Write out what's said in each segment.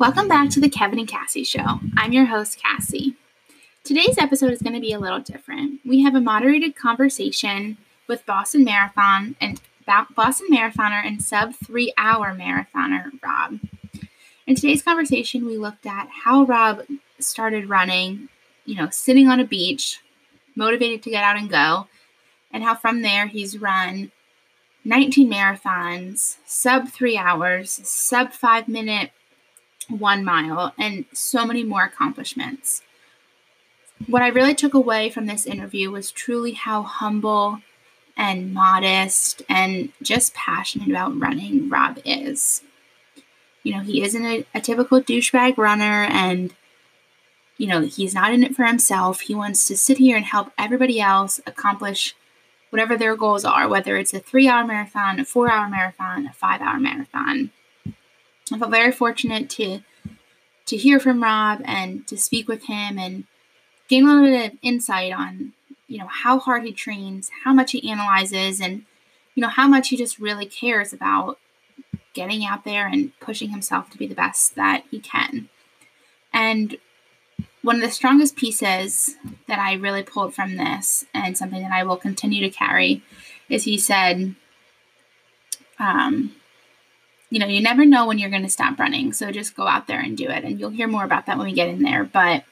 Welcome back to the Kevin and Cassie Show. I'm your host, Cassie. Today's episode is going to be a little different. We have a moderated conversation with Boston Marathon and Boston Marathoner and sub three hour marathoner Rob. In today's conversation, we looked at how Rob started running, you know, sitting on a beach, motivated to get out and go, and how from there he's run 19 marathons, sub three hours, sub five minute one mile, and so many more accomplishments. What I really took away from this interview was truly how humble and modest and just passionate about running Rob is. You know, he isn't a, a typical douchebag runner and you know, he's not in it for himself. He wants to sit here and help everybody else accomplish whatever their goals are, whether it's a three hour marathon, a four hour marathon, a five hour marathon. I felt very fortunate to to hear from Rob and to speak with him and gain a little bit of insight on, you know, how hard he trains, how much he analyzes, and you know, how much he just really cares about getting out there and pushing himself to be the best that he can. And one of the strongest pieces that I really pulled from this, and something that I will continue to carry, is he said, um, you know, you never know when you're going to stop running. So just go out there and do it. And you'll hear more about that when we get in there. But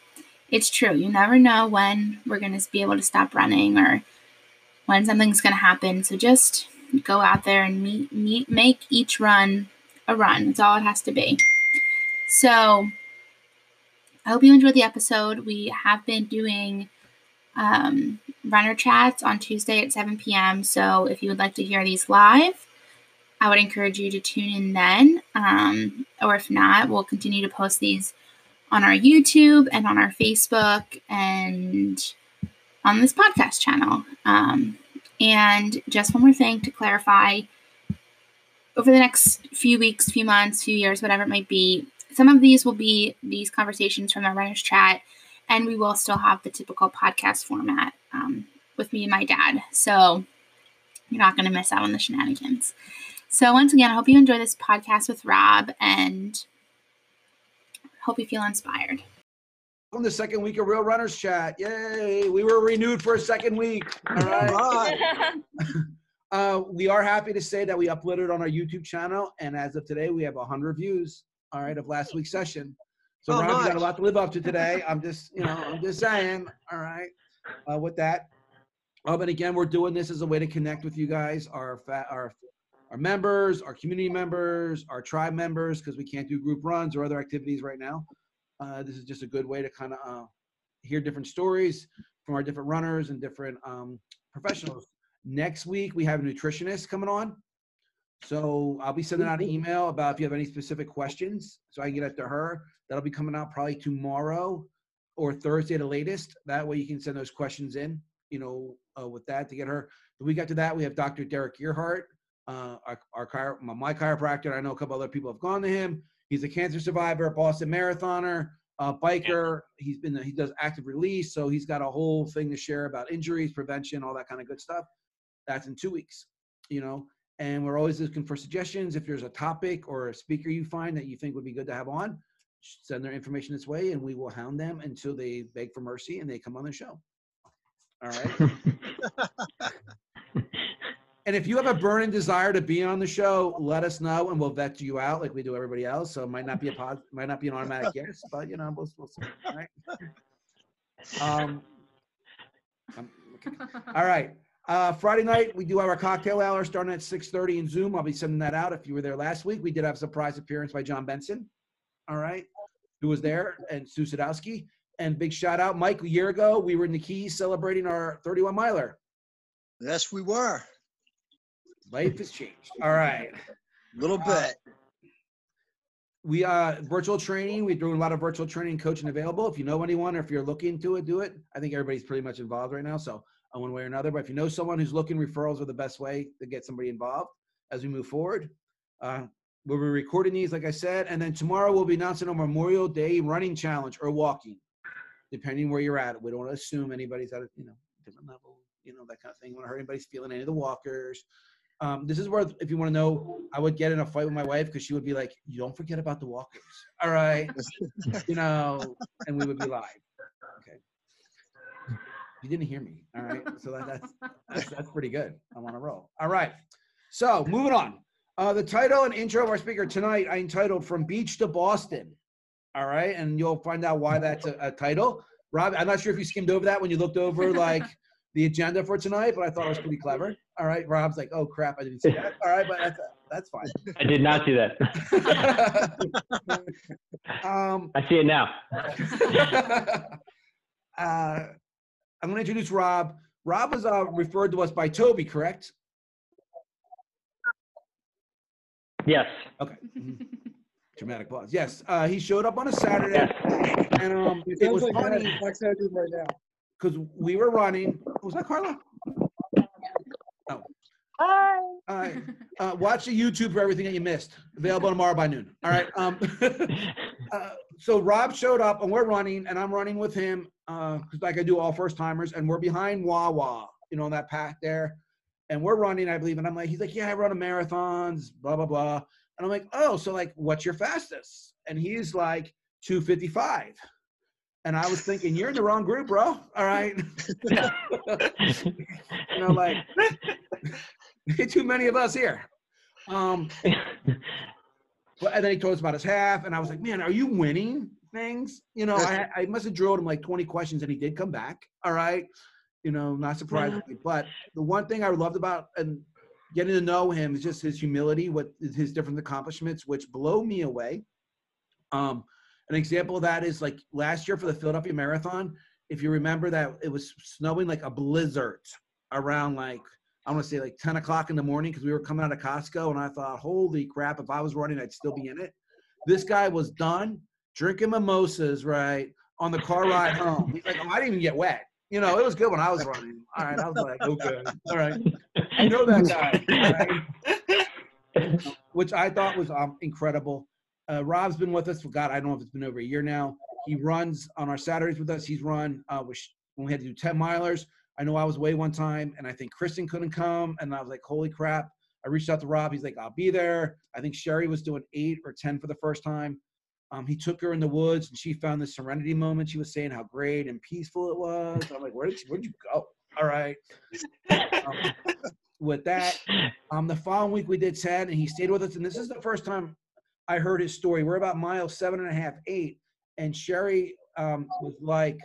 it's true. You never know when we're going to be able to stop running or when something's going to happen. So just go out there and meet, meet, make each run a run. That's all it has to be. So I hope you enjoyed the episode. We have been doing um, runner chats on Tuesday at 7 p.m. So if you would like to hear these live, I would encourage you to tune in then. Um, or if not, we'll continue to post these on our YouTube and on our Facebook and on this podcast channel. Um, and just one more thing to clarify over the next few weeks, few months, few years, whatever it might be, some of these will be these conversations from our runners chat, and we will still have the typical podcast format um, with me and my dad. So you're not going to miss out on the shenanigans. So once again, I hope you enjoy this podcast with Rob, and hope you feel inspired. On the second week of Real Runners Chat, yay! We were renewed for a second week. All right. uh, we are happy to say that we uploaded on our YouTube channel, and as of today, we have 100 views all right, of last week's session. So oh, Rob, nice. got a lot to live up to today. I'm just, you know, I'm just saying, all right, uh, with that. Um, and again, we're doing this as a way to connect with you guys, our fa- our our members, our community members, our tribe members, because we can't do group runs or other activities right now. Uh, this is just a good way to kind of uh, hear different stories from our different runners and different um, professionals. Next week, we have a nutritionist coming on. So I'll be sending out an email about if you have any specific questions, so I can get it to her. That'll be coming out probably tomorrow or Thursday at the latest. That way you can send those questions in. You know, uh, with that to get her. The week after that, we have Dr. Derek Earhart, uh, our, our chiro- my chiropractor. I know a couple other people have gone to him. He's a cancer survivor, Boston marathoner, uh, biker. He's been he does active release, so he's got a whole thing to share about injuries, prevention, all that kind of good stuff. That's in two weeks. You know, and we're always looking for suggestions. If there's a topic or a speaker you find that you think would be good to have on, send their information this way and we will hound them until they beg for mercy and they come on the show. All right. and if you have a burning desire to be on the show, let us know and we'll vet you out like we do everybody else. So it might not be a pod, might not be an automatic yes, but you know, we'll, we'll see. All right. Um. All right. Uh, Friday night, we do have our cocktail hour starting at 6.30 in Zoom. I'll be sending that out. If you were there last week, we did have a surprise appearance by John Benson, all right, who was there, and Sue Sadowski. And big shout out, Mike, a year ago, we were in the Keys celebrating our 31 miler. Yes, we were. Life has changed. All right. A little bit. Uh, we uh virtual training we're doing a lot of virtual training coaching available if you know anyone or if you're looking to it do it i think everybody's pretty much involved right now so uh, one way or another. But if you know someone who's looking, referrals are the best way to get somebody involved as we move forward. Uh, we'll be recording these, like I said, and then tomorrow we'll be announcing a Memorial Day running challenge or walking, depending where you're at. We don't want to assume anybody's at a you know different level, you know that kind of thing. We don't hurt anybody's feeling any of the walkers. Um, this is where, if you want to know, I would get in a fight with my wife because she would be like, "You don't forget about the walkers, all right?" you know, and we would be live. Okay. You didn't hear me, all right? So that, that's, that's that's pretty good. I'm on a roll. All right. So moving on. Uh, the title and intro of our speaker tonight, I entitled "From Beach to Boston." All right, and you'll find out why that's a, a title. Rob, I'm not sure if you skimmed over that when you looked over like the agenda for tonight, but I thought it was pretty clever. All right, Rob's like, "Oh crap, I didn't see that." All right, but that's that's fine. I did not see that. um, I see it now. uh, I'm going to introduce Rob. Rob was uh, referred to us by Toby, correct? Yes. Okay. Dramatic pause. Yes, uh, he showed up on a Saturday, Yes. and um, It it was sounds like funny I have right now. because we were running. Was that Carla? Oh. Uh, uh, watch the YouTube for everything that you missed. Available tomorrow by noon. All right. Um, uh, so Rob showed up and we're running, and I'm running with him because like I do all first timers, and we're behind Wawa, you know, on that path there, and we're running, I believe, and I'm like, he's like, yeah, I run a marathons, blah blah blah, and I'm like, oh, so like, what's your fastest? And he's like, 255. And I was thinking, you're in the wrong group, bro. All right. you know, like too many of us here. Um, but and then he told us about his half, and I was like, man, are you winning things? You know, I, I must have drilled him like 20 questions, and he did come back. All right, you know, not surprisingly. But the one thing I loved about and getting to know him is just his humility, what his different accomplishments, which blow me away. Um, an example of that is like last year for the Philadelphia Marathon. If you remember that it was snowing like a blizzard around like I want to say like 10 o'clock in the morning because we were coming out of Costco and I thought, holy crap, if I was running, I'd still be in it. This guy was done drinking mimosas, right, on the car ride home. He's like, oh, I didn't even get wet. You know, it was good when I was running. All right. I was like, okay. All right. I know that guy. right? Which I thought was um, incredible. Uh, Rob's been with us for God, I don't know if it's been over a year now. He runs on our Saturdays with us. He's run uh, which, when we had to do 10 milers. I know I was away one time, and I think Kristen couldn't come, and I was like, "Holy crap!" I reached out to Rob. He's like, "I'll be there." I think Sherry was doing eight or ten for the first time. Um, he took her in the woods, and she found this serenity moment. She was saying how great and peaceful it was. I'm like, "Where did you, where'd you go?" All right. Um, with that, um, the following week we did ten, and he stayed with us. And this is the first time I heard his story. We're about mile seven and a half, eight, and Sherry um, was like,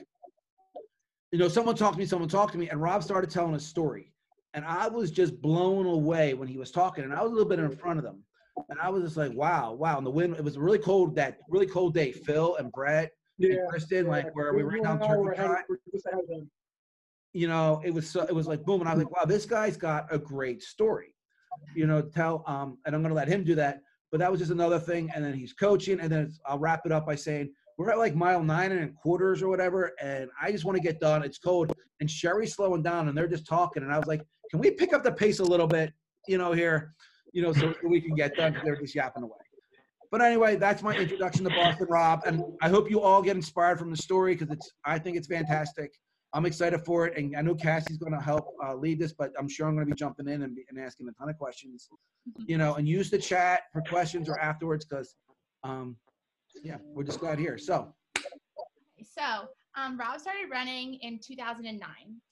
you know, someone talked to me, someone talked to me, and Rob started telling a story. And I was just blown away when he was talking, and I was a little bit in front of them. And I was just like, wow, wow. And the wind, it was really cold that really cold day. Phil and Brett Yeah. and Kristen, like where we We're ran down Turkey Trot, we're just ahead of them. you know, it was so, it was like boom. And I was like, wow, this guy's got a great story. You know, tell um, and I'm gonna let him do that. But that was just another thing. And then he's coaching, and then I'll wrap it up by saying we're at like mile nine and quarters or whatever, and I just want to get done. It's cold, and Sherry's slowing down, and they're just talking, and I was like, can we pick up the pace a little bit, you know, here, you know, so we can get done they're just yapping away. But anyway, that's my introduction to Boston Rob, and I hope you all get inspired from the story because it's I think it's fantastic. I'm excited for it, and I know Cassie's going to help uh, lead this, but I'm sure I'm going to be jumping in and, be- and asking a ton of questions, you know, and use the chat for questions or afterwards because, um, yeah, we're just glad here. So, So, um, Rob started running in 2009.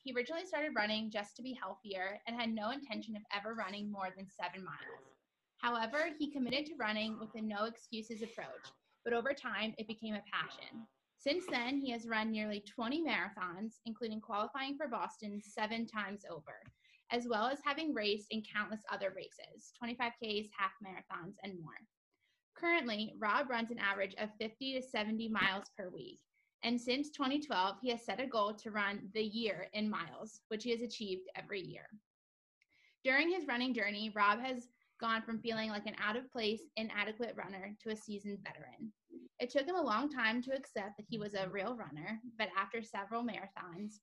He originally started running just to be healthier and had no intention of ever running more than seven miles. However, he committed to running with a no excuses approach, but over time it became a passion. Since then, he has run nearly 20 marathons, including qualifying for Boston seven times over, as well as having raced in countless other races 25Ks, half marathons, and more. Currently, Rob runs an average of 50 to 70 miles per week. And since 2012, he has set a goal to run the year in miles, which he has achieved every year. During his running journey, Rob has gone from feeling like an out of place, inadequate runner to a seasoned veteran. It took him a long time to accept that he was a real runner, but after several marathons,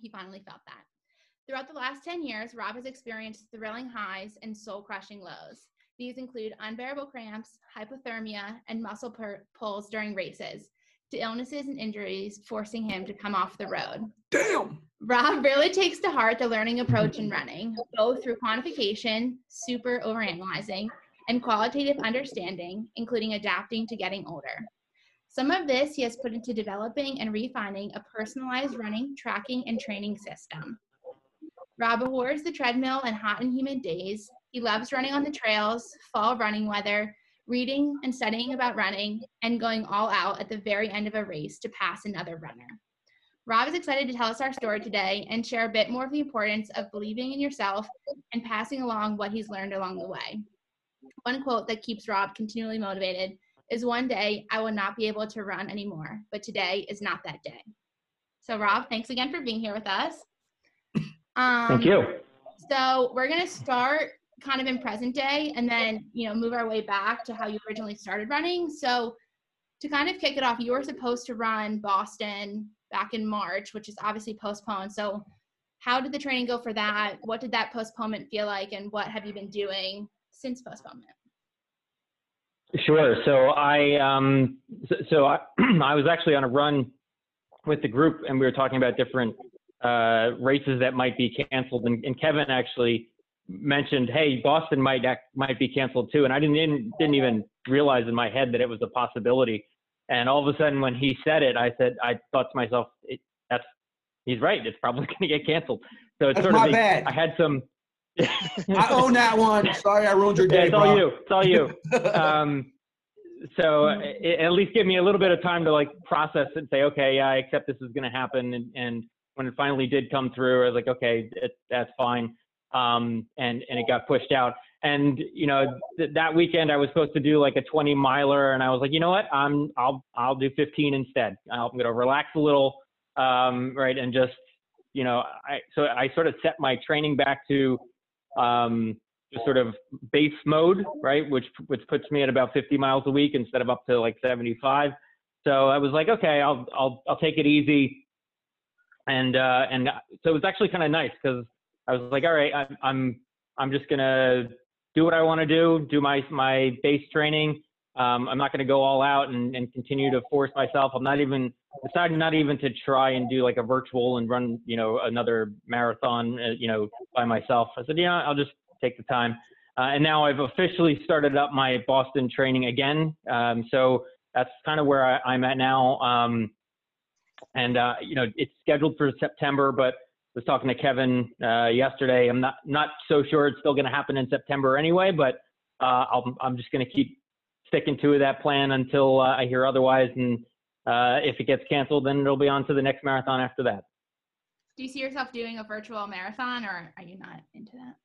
he finally felt that. Throughout the last 10 years, Rob has experienced thrilling highs and soul crushing lows. These include unbearable cramps, hypothermia, and muscle pur- pulls during races. to illnesses and injuries, forcing him to come off the road. Damn. Rob really takes to heart the learning approach in running, both through quantification, super overanalyzing, and qualitative understanding, including adapting to getting older. Some of this he has put into developing and refining a personalized running, tracking, and training system. Rob abhors the treadmill and hot and humid days. He loves running on the trails, fall running weather, reading and studying about running, and going all out at the very end of a race to pass another runner. Rob is excited to tell us our story today and share a bit more of the importance of believing in yourself and passing along what he's learned along the way. One quote that keeps Rob continually motivated is one day I will not be able to run anymore, but today is not that day. So, Rob, thanks again for being here with us. Um, Thank you. So, we're going to start kind of in present day and then, you know, move our way back to how you originally started running. So, to kind of kick it off, you were supposed to run Boston back in March, which is obviously postponed. So, how did the training go for that? What did that postponement feel like, and what have you been doing since postponement? Sure. So I um, so, so I, I was actually on a run with the group, and we were talking about different uh, races that might be canceled. And, and, Kevin actually mentioned, "Hey, Boston might might be canceled too." And I didn't didn't even realize in my head that it was a possibility. And all of a sudden, when he said it, I said, I thought to myself, "That's he's right. It's probably going to get canceled." So it's That's sort of bad. I had some I own that one. Sorry, I ruined your day. It's bro. all you. It's all you. Um, so it, at least give me a little bit of time to like process and say, okay, yeah, I accept this is going to happen. And, and when it finally did come through, I was like, okay, it, that's fine. Um, and and it got pushed out. And you know, th- that weekend I was supposed to do like a 20 miler, and I was like, you know what, I'm I'll I'll do 15 instead. I'm going to relax a little, um, right, and just you know, I so I sort of set my training back to um, just sort of base mode, right? Which which puts me at about 50 miles a week instead of up to like 75. So I was like, okay, I'll I'll I'll take it easy, and uh, and so it was actually kind of nice because I was like, all right, I'm I'm I'm just gonna do what I want to do, do my my base training. Um, I'm not going to go all out and, and continue to force myself. I'm not even decided not even to try and do like a virtual and run, you know, another marathon, uh, you know, by myself. I said, yeah, I'll just take the time. Uh, and now I've officially started up my Boston training again. Um, so that's kind of where I, am at now. Um, and uh, you know, it's scheduled for September, but I was talking to Kevin uh, yesterday. I'm not not so sure it's still going to happen in September anyway, but uh, i am just going to keep sticking to that plan until uh, I hear otherwise. And uh, if it gets canceled, then it'll be on to the next marathon after that. Do you see yourself doing a virtual marathon, or are you not into that?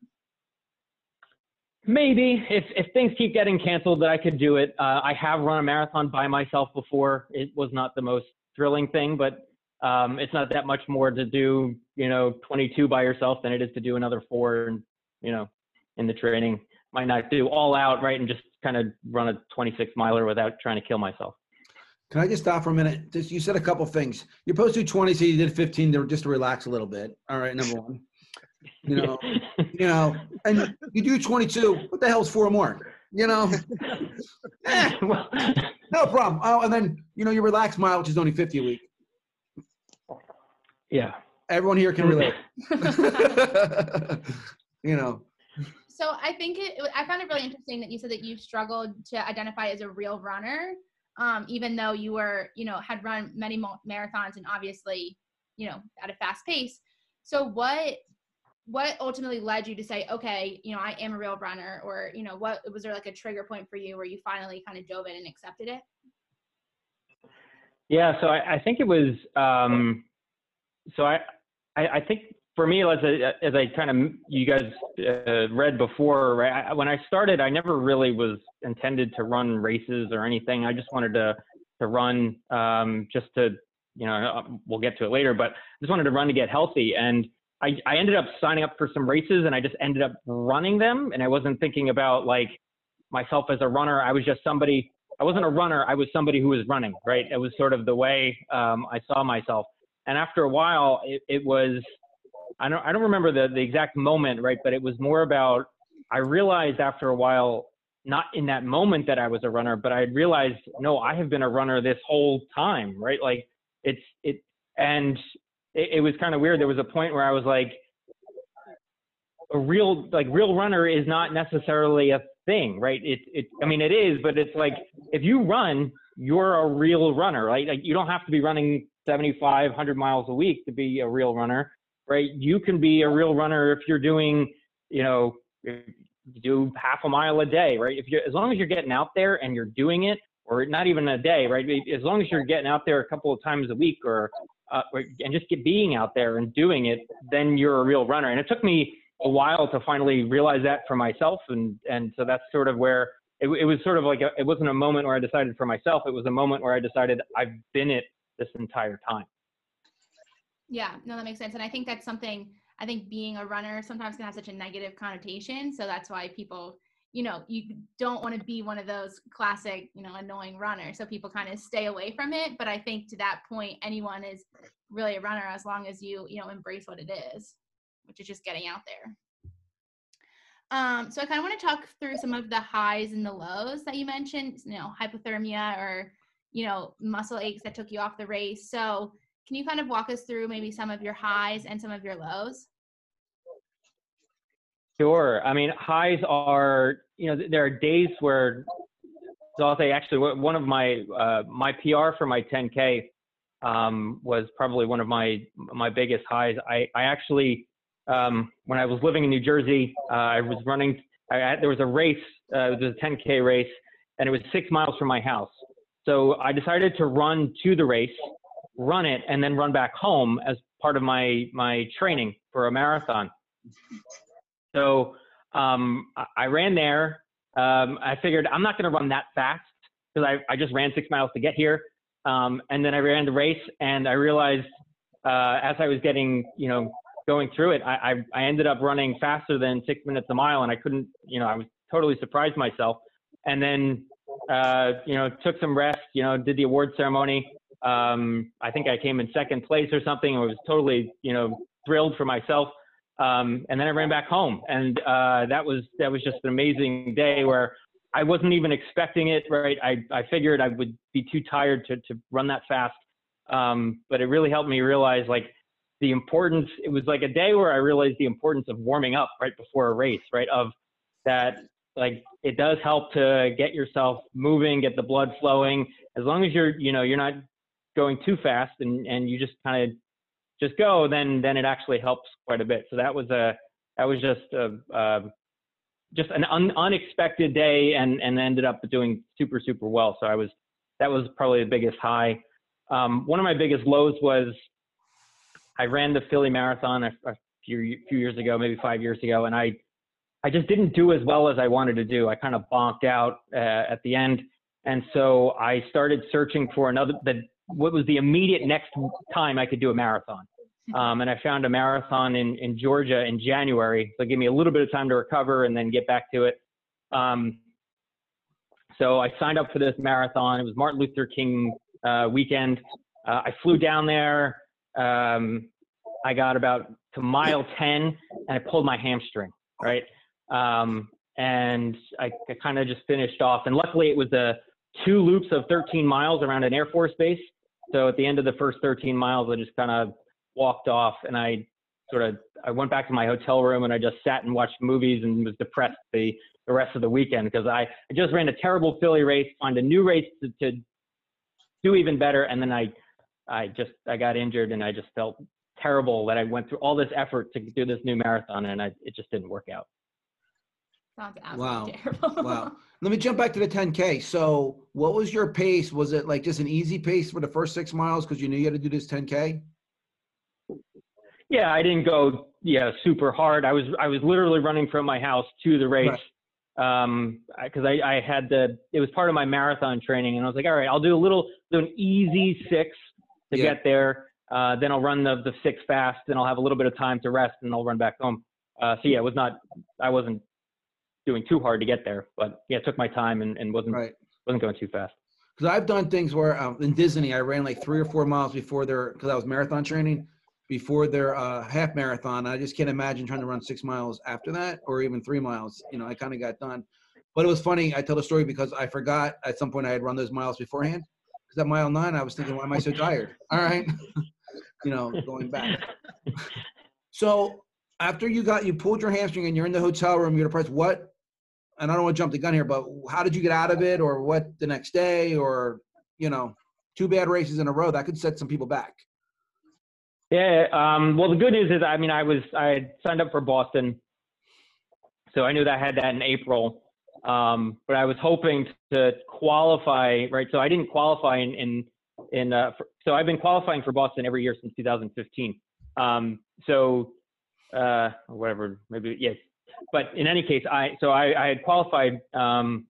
Maybe if if things keep getting canceled, that I could do it. Uh, I have run a marathon by myself before. It was not the most thrilling thing, but um, it's not that much more to do, you know, 22 by yourself than it is to do another four, and you know, in the training. Might not do all out right and just kind of run a 26 miler without trying to kill myself. Can I just stop for a minute? Just, you said a couple things. You're supposed to do 20, so you did 15 to, just to relax a little bit. All right, number one. You know, you know, and you do 22. What the hell's four more? You know, eh, no problem. Oh, and then you know your relax mile, which is only 50 a week. Yeah. Everyone here can relate. you know. So I think it, I found it really interesting that you said that you struggled to identify as a real runner, um, even though you were, you know, had run many marathons and obviously, you know, at a fast pace. So what what ultimately led you to say, okay, you know, I am a real runner, or you know, what was there like a trigger point for you where you finally kind of dove in and accepted it? Yeah, so I, I think it was. Um, so I, I, I think for me, as I, as I kind of you guys uh, read before, right? I, when I started, I never really was intended to run races or anything. I just wanted to to run um, just to you know uh, we'll get to it later, but I just wanted to run to get healthy. And I, I ended up signing up for some races, and I just ended up running them. And I wasn't thinking about like myself as a runner. I was just somebody. I wasn't a runner. I was somebody who was running. Right. It was sort of the way um, I saw myself. And after a while, it, it was I don't I don't remember the the exact moment, right? But it was more about I realized after a while not in that moment that I was a runner, but I realized, no, I have been a runner this whole time, right? Like it's, it, and it, it was kind of weird. There was a point where I was like, a real, like real runner is not necessarily a thing, right? It, it, I mean, it is, but it's like, if you run, you're a real runner, right? Like you don't have to be running 75, 100 miles a week to be a real runner, right? You can be a real runner if you're doing, you know, do half a mile a day, right? If you as long as you're getting out there and you're doing it, or not even a day, right? As long as you're getting out there a couple of times a week, or, uh, and just get being out there and doing it, then you're a real runner. And it took me a while to finally realize that for myself, and and so that's sort of where it, it was sort of like a, it wasn't a moment where I decided for myself. It was a moment where I decided I've been it this entire time. Yeah, no, that makes sense, and I think that's something I think being a runner sometimes can have such a negative connotation. So that's why people, you know, you don't want to be one of those classic, you know, annoying runners. So people kind of stay away from it. But I think to that point, anyone is really a runner as long as you, you know, embrace what it is, which is just getting out there. Um, so I kind of want to talk through some of the highs and the lows that you mentioned, you know, hypothermia or, you know, muscle aches that took you off the race. So can you kind of walk us through maybe some of your highs and some of your lows? Sure. I mean, highs are, you know, there are days where, so I'll say actually one of my, uh, my PR for my 10K um, was probably one of my, my biggest highs. I, I actually, um, when I was living in New Jersey, uh, I was running, I there was a race, uh, it was a 10K race, and it was six miles from my house. So I decided to run to the race, run it, and then run back home as part of my, my training for a marathon. So um, I ran there. Um, I figured I'm not going to run that fast because I, I just ran six miles to get here. Um, and then I ran the race and I realized uh, as I was getting, you know, going through it, I, I, I ended up running faster than six minutes a mile and I couldn't, you know, I was totally surprised myself. And then, uh, you know, took some rest, you know, did the award ceremony. Um, I think I came in second place or something. I was totally, you know, thrilled for myself. Um, and then I ran back home, and uh, that was that was just an amazing day where I wasn't even expecting it. Right, I I figured I would be too tired to to run that fast, um, but it really helped me realize like the importance. It was like a day where I realized the importance of warming up right before a race. Right, of that like it does help to get yourself moving, get the blood flowing. As long as you're you know you're not going too fast and and you just kind of just go, then then it actually helps quite a bit. So that was a that was just a, uh, just an un, unexpected day, and and ended up doing super super well. So I was that was probably the biggest high. Um, one of my biggest lows was I ran the Philly Marathon a, a few few years ago, maybe five years ago, and I I just didn't do as well as I wanted to do. I kind of bonked out uh, at the end, and so I started searching for another the what was the immediate next time I could do a marathon. Um, and I found a marathon in, in Georgia in January. So give me a little bit of time to recover and then get back to it. Um, so I signed up for this marathon. It was Martin Luther King uh, weekend. Uh, I flew down there. Um, I got about to mile 10 and I pulled my hamstring, right? Um, and I, I kind of just finished off. And luckily, it was a two loops of 13 miles around an Air Force base. So at the end of the first 13 miles, I just kind of walked off and I sort of I went back to my hotel room and I just sat and watched movies and was depressed the the rest of the weekend because I, I just ran a terrible Philly race, find a new race to, to do even better, and then I I just I got injured and I just felt terrible that I went through all this effort to do this new marathon and I it just didn't work out. Sounds wow. terrible. wow. Let me jump back to the 10K. So, what was your pace? Was it like just an easy pace for the first six miles because you knew you had to do this 10K? Yeah, I didn't go yeah super hard. I was I was literally running from my house to the race right. um because I, I had the it was part of my marathon training and I was like all right I'll do a little do an easy six to yeah. get there. Uh, then I'll run the the six fast and I'll have a little bit of time to rest and I'll run back home. Uh, so yeah, it was not I wasn't doing too hard to get there, but yeah, it took my time and, and wasn't right. wasn't going too fast. Because I've done things where um, in Disney I ran like three or four miles before their because I was marathon training before their uh, half marathon. I just can't imagine trying to run six miles after that or even three miles. You know, I kind of got done. But it was funny. I tell the story because I forgot at some point I had run those miles beforehand. Because at mile nine, I was thinking, why am I so tired? All right, you know, going back. So after you got you pulled your hamstring and you're in the hotel room, you're depressed. What? And I don't want to jump the gun here, but how did you get out of it, or what the next day, or you know, two bad races in a row that could set some people back. Yeah. Um, well, the good news is, I mean, I was I signed up for Boston, so I knew that I had that in April. Um, but I was hoping to qualify, right? So I didn't qualify in in, in uh, for, so I've been qualifying for Boston every year since 2015. Um, so uh, whatever, maybe yes. But in any case, I so I, I had qualified. Um,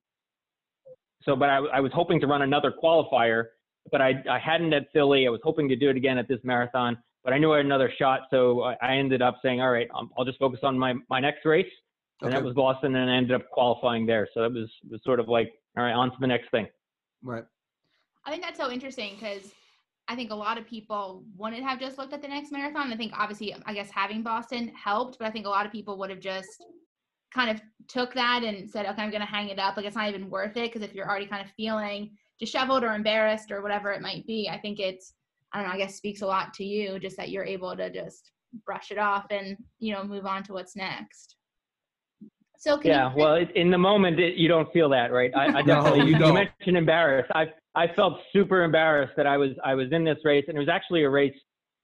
so, but I, I was hoping to run another qualifier, but I I hadn't at Philly. I was hoping to do it again at this marathon, but I knew I had another shot. So I, I ended up saying, all right, I'll, I'll just focus on my my next race, and Okay. that was Boston, and I ended up qualifying there. So it was it was sort of like, all right, on to the next thing. Right. I think that's so interesting because I think a lot of people wouldn't have just looked at the next marathon. I think obviously, I guess having Boston helped, but I think a lot of people would have just kind of took that and said, okay, I'm going to hang it up. Like it's not even worth it because if you're already kind of feeling disheveled or embarrassed or whatever it might be, I think it's, I don't know, I guess speaks a lot to you just that you're able to just brush it off and, you know, move on to what's next. So can Yeah, you, well, it, in the moment, it, you don't feel that, right? I, I No, definitely. you don't. mentioned embarrassed. I I felt super embarrassed that I was I was in this race, and it was actually a race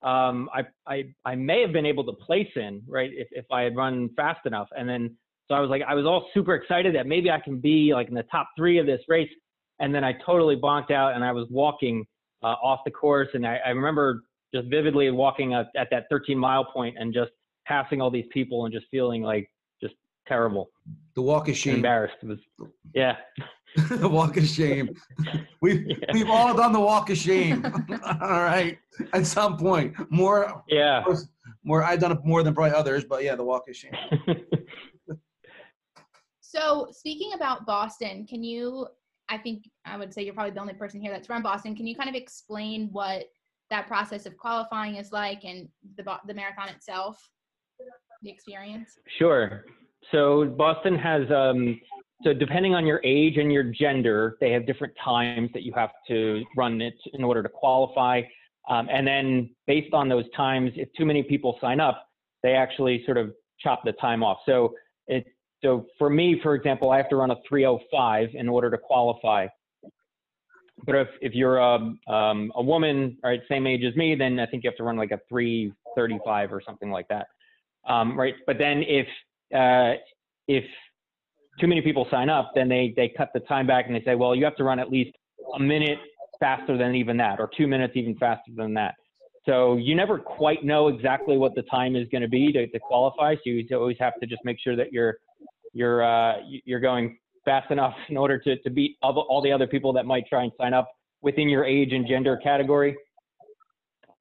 um, I I I may have been able to place in, right, if if I had run fast enough, and then so I was like I was all super excited that maybe I can be like in the top three of this race, and then I totally bonked out, and I was walking uh, off the course, and I, I remember just vividly walking at, at that 13 mile point and just passing all these people and just feeling like just terrible The walk of and shame. embarrassed. It was, yeah, the walk of shame. We've Yeah. we've all done the walk of shame. all right. At some point. More yeah. more I've done it more than probably others, but yeah, the walk of shame. So, speaking about Boston, can you? I think I would say you're probably the only person here that's from Boston. Can you kind of explain what that process of qualifying is like and the the marathon itself, the experience? Sure. So Boston has, um, so depending on your age and your gender, they have different times that you have to run it in order to qualify. Um, and then based on those times, if too many people sign up, they actually sort of chop the time off. So it, so for me, for example, I have to run a 305 in order to qualify. But if, if you're a, um, a woman, right, same age as me, then I think you have to run like a 335 or something like that. Um, right. But then if, uh, if too many people sign up, then they, they cut the time back and they say, well, you have to run at least a minute faster than even that, or two minutes even faster than that. So you never quite know exactly what the time is going to be to, to qualify. So you always have to just make sure that you're, you're, uh, you're going fast enough in order to, to beat all the, other people that might try and sign up within your age and gender category.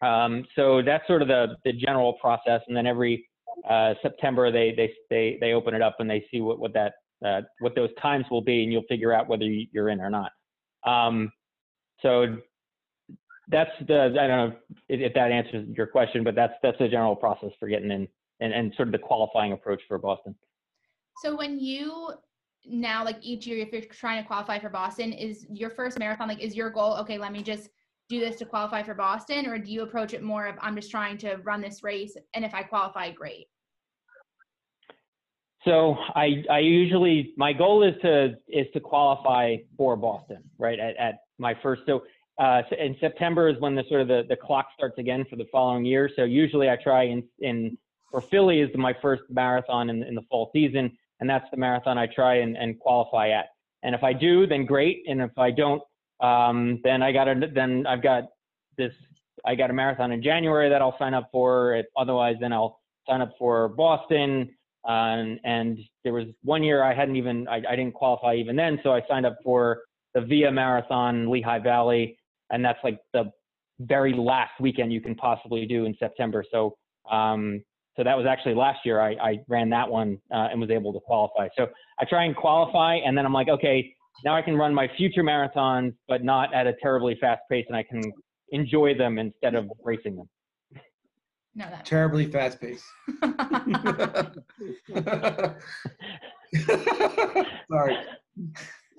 Um, so that's sort of the, the general process. And then every uh, September, they, they, they, they open it up and they see what, what that, what those times will be, and you'll figure out whether you- you're in or not. Um, so that's the, I don't know if, if that answers your question, but that's, that's the general process for getting in and, and sort of the qualifying approach for Boston. So when you now like each year if you're trying to qualify for Boston is your first marathon like is your goal okay let me just do this to qualify for Boston or do you approach it more of I'm just trying to run this race and if I qualify great So I, I usually my goal is to is to qualify for Boston, right? At, at my first so uh, in September is when the sort of the, the clock starts again for the following year. So usually I try in in for Philly is my first marathon in, in the fall season, and that's the marathon I try and, and qualify at. And if I do, then great. And if I don't, um, then I got to then I've got this I got a marathon in January that I'll sign up for. Otherwise, then I'll sign up for Boston. Um, and there was one year I hadn't even, I, I didn't qualify even then. So I signed up for the Via Marathon, Lehigh Valley. And that's like the very last weekend you can possibly do in September. So, um, so that was actually last year I, I ran that one uh, and was able to qualify. So I try and qualify and then I'm like, okay, now I can run my future marathons, but not at a terribly fast pace and I can enjoy them instead of racing them. No that Terribly fast pace. Sorry.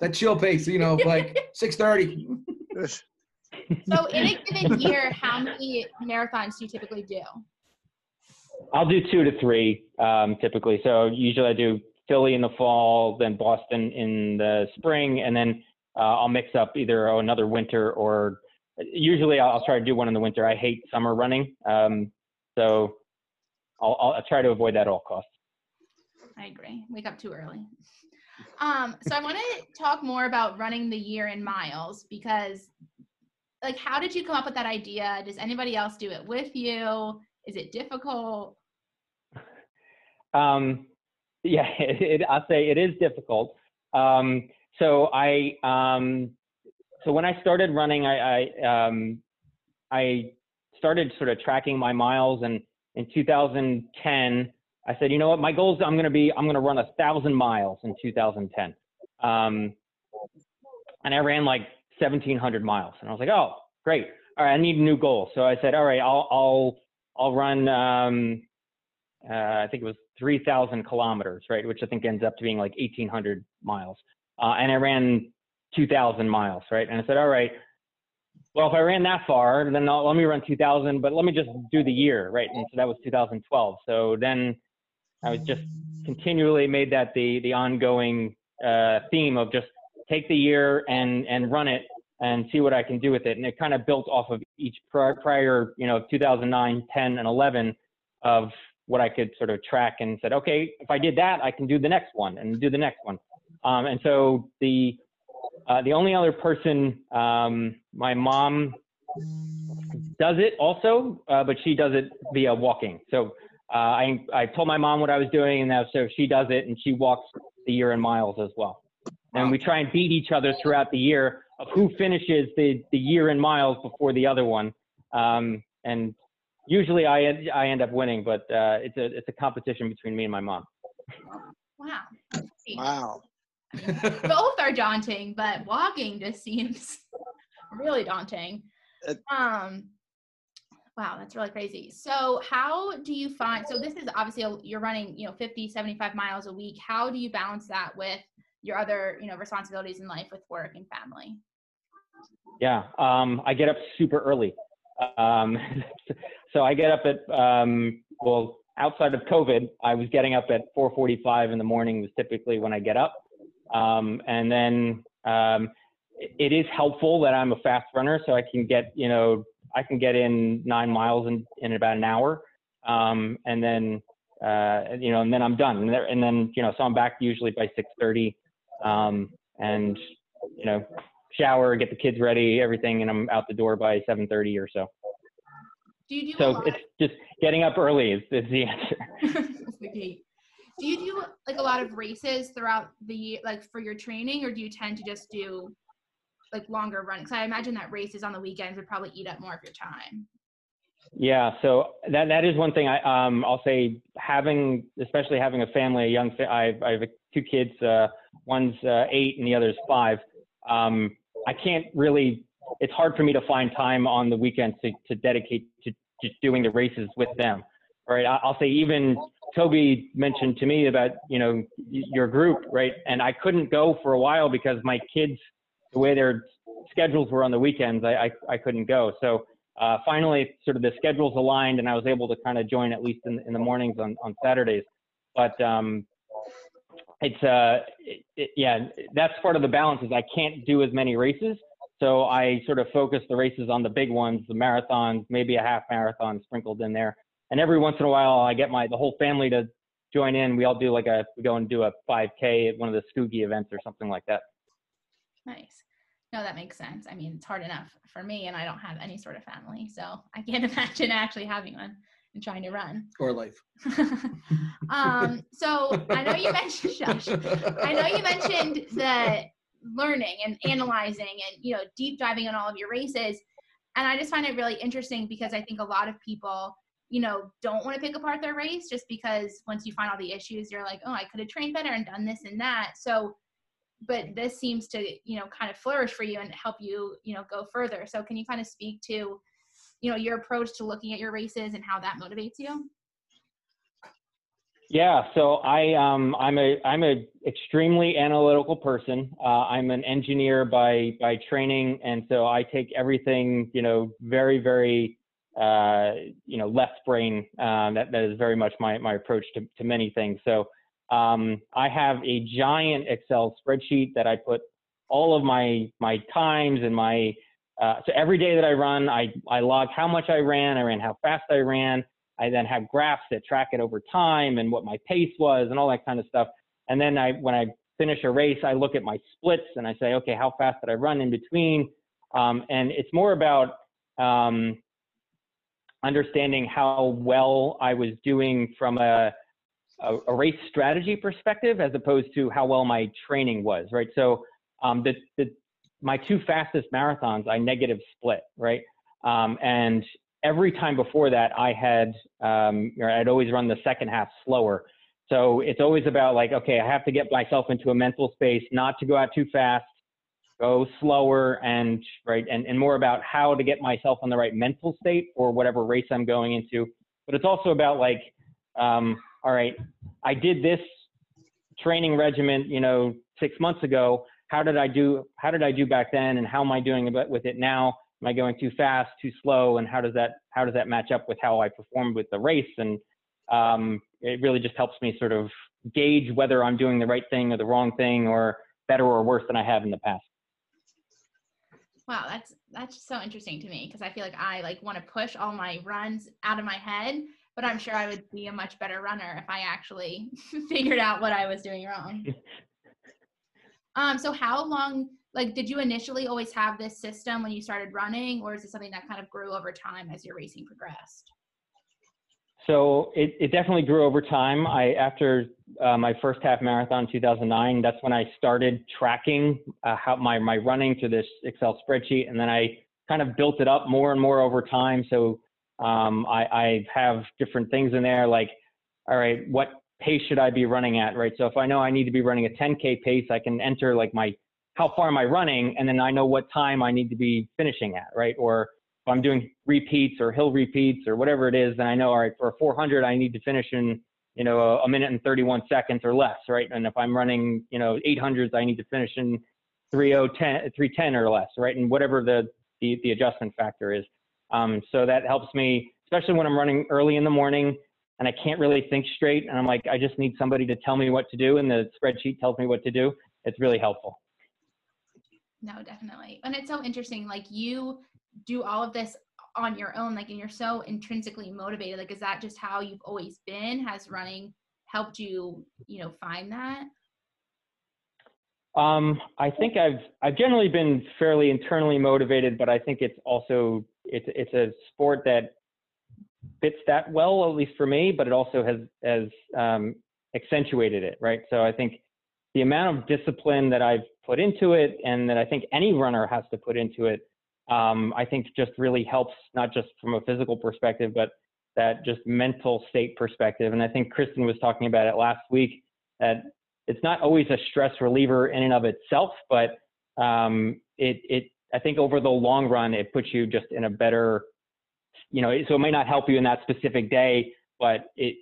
That chill pace, you know, like 6:30. So in a given year, how many marathons do you typically do? I'll do two to three um, typically. So usually I do Philly in the fall, then Boston in the spring, and then uh, I'll mix up either oh, another winter or usually I'll, I'll, try to do one in the winter. I hate summer running, um, so I'll, I'll, try to avoid that at all costs. I agree. Wake up too early. Um, so I want to talk more about running the year in miles because, like, how did you come up with that idea? Does anybody else do it with you? Is it difficult? Um, yeah, it, it, I'll say it is difficult. Um, so I, um, so when I started running, I, I, um, I started sort of tracking my miles, and in 2010, I said, you know what, my goal is I'm going to be, I'm going to run a thousand miles in 2010. Um, and I ran like 1700 miles, and I was like, oh, great. All right, I need a new goal. So I said, all right, I'll, I'll, I'll run. Um, uh, I think it was 3,000 kilometers, right, which I think ends up to being like 1,800 miles. Uh, and I ran 2,000 miles, right? And I said, all right, well, if I ran that far, then I'll, let me run 2,000, but let me just do the year, right? And so that was 2012. So then I was just continually made that the the ongoing uh, theme of just take the year and and run it and see what I can do with it. And it kind of built off of each prior, you know, 2009, 10, and 11 of what I could sort of track and said, okay, if I did that, I can do the next one and do the next one. Um, and so the uh, the only other person, um, my mom does it also, uh, but she does it via walking. So uh, I I told my mom what I was doing, and now so she does it, and she walks the year in miles as well. And we try and beat each other throughout the year of who finishes the the year in miles before the other one. Um, and usually I end, I end up winning, but uh, it's a it's a competition between me and my mom. Wow. Wow. both are daunting, but walking just seems really daunting. Um, wow, that's really crazy. So, how do you find? So, this is obviously a, you're running, you know, 50, 75 miles a week. How do you balance that with your other, you know, responsibilities in life with work and family? Yeah, um, I get up super early. Um, so I get up at um, well, outside of COVID, I was getting up at 4:45 in the morning was typically when I get up, um, and then um, it is helpful that I'm a fast runner, so I can get you know I can get in nine miles in, in about an hour, um, and then uh, you know and then I'm done, and, there, and then you know so I'm back usually by 6:30, um, and you know shower, get the kids ready, everything, and I'm out the door by 7:30 or so. Do you do so it's just getting up early is, is the answer. do you do like a lot of races throughout the like for your training, or do you tend to just do like longer runs? Because I imagine that races on the weekends would probably eat up more of your time. Yeah, so that that is one thing I um I'll say having especially having a family, a young fa- I I have two kids, uh, one's uh, eight and the other's five. Um, I can't really. It's hard for me to find time on the weekends to to dedicate to just doing the races with them. Right. I'll say even Toby mentioned to me about you know your group, right? And I couldn't go for a while because my kids, the way their schedules were on the weekends, I I, I couldn't go. So uh, finally, sort of the schedules aligned, and I was able to kind of join at least in, in the mornings on on Saturdays. But um, it's uh, it, it, yeah, that's part of the balance is I can't do as many races. So I sort of focus the races on the big ones, the marathons, maybe a half marathon sprinkled in there. And every once in a while, I get my the whole family to join in. We all do like a we go and do a 5K at one of the Scoogie events or something like that. Nice. No, that makes sense. I mean, it's hard enough for me, and I don't have any sort of family, so I can't imagine actually having one and trying to run or life. um, so I know you mentioned Shush. I know you mentioned the learning and analyzing and you know deep diving on all of your races and i just find it really interesting because i think a lot of people you know don't want to pick apart their race just because once you find all the issues you're like oh i could have trained better and done this and that. So but this seems to you know kind of flourish for you and help you you know go further. So can you kind of speak to you know your approach to looking at your races and how that motivates you? Yeah, so I um I'm a I'm a extremely analytical person. Uh, I'm an engineer by by training, and so I take everything you know very very uh, you know left brain. Um, that that is very much my my approach to to many things. So um, I have a giant Excel spreadsheet that I put all of my my times and my uh, so every day that I run, I I log how much I ran, I ran how fast I ran I then have graphs that track it over time and what my pace was and all that kind of stuff. And then I, when I finish a race, I look at my splits and I say, okay, how fast did I run in between? Um, and it's more about um, understanding how well I was doing from a, a, a, race strategy perspective as opposed to how well my training was, right? So um, the, the, my two fastest marathons, I negative split, right? Um, and every time before that, I had, um, I'd always run the second half slower. So it's always about like, okay, I have to get myself into a mental space, not to go out too fast, go slower, and right, and, and more about how to get myself on the right mental state for whatever race I'm going into. But it's also about like, um, all right, I did this training regimen, you know, six months ago. How did I do? How did I do back then? And how am I doing with it now? am I going too fast, too slow, and how does that how does that match up with how I performed with the race? And um, it really just helps me sort of gauge whether I'm doing the right thing or the wrong thing, or better or worse than I have in the past. Wow, that's that's so interesting to me because I feel like I like want to push all my runs out of my head, but I'm sure I would be a much better runner if I actually figured out what I was doing wrong. um, so how long like did you initially always have this system when you started running or is it something that kind of grew over time as your racing progressed so it, it definitely grew over time i after uh, my first half marathon 2009 that's when i started tracking uh, how my, my running to this excel spreadsheet and then i kind of built it up more and more over time so um, I, I have different things in there like all right what pace should i be running at right so if i know i need to be running a 10k pace i can enter like my how far am I running? And then I know what time I need to be finishing at, right? Or if I'm doing repeats or hill repeats or whatever it is, then I know, all right, for a 400, I need to finish in, you know, a, a minute and 31 seconds or less, right? And if I'm running, you know, 800s, I need to finish in 3010, 310 or less, right? And whatever the, the, the adjustment factor is. Um, so that helps me, especially when I'm running early in the morning and I can't really think straight. And I'm like, I just need somebody to tell me what to do. And the spreadsheet tells me what to do. It's really helpful. No, definitely. And it's so interesting. Like you do all of this on your own, like, and you're so intrinsically motivated. Like, is that just how you've always been? Has running helped you, you know, find that? Um, I think I've I've generally been fairly internally motivated, but I think it's also it's it's a sport that fits that well, at least for me. But it also has has um, accentuated it, right? So I think the amount of discipline that I've put into it and that I think any runner has to put into it, um, I think just really helps, not just from a physical perspective, but that just mental state perspective. And I think Kristen was talking about it last week that it's not always a stress reliever in and of itself, but um, it, it, I think over the long run, it puts you just in a better, you know, so it may not help you in that specific day, but it,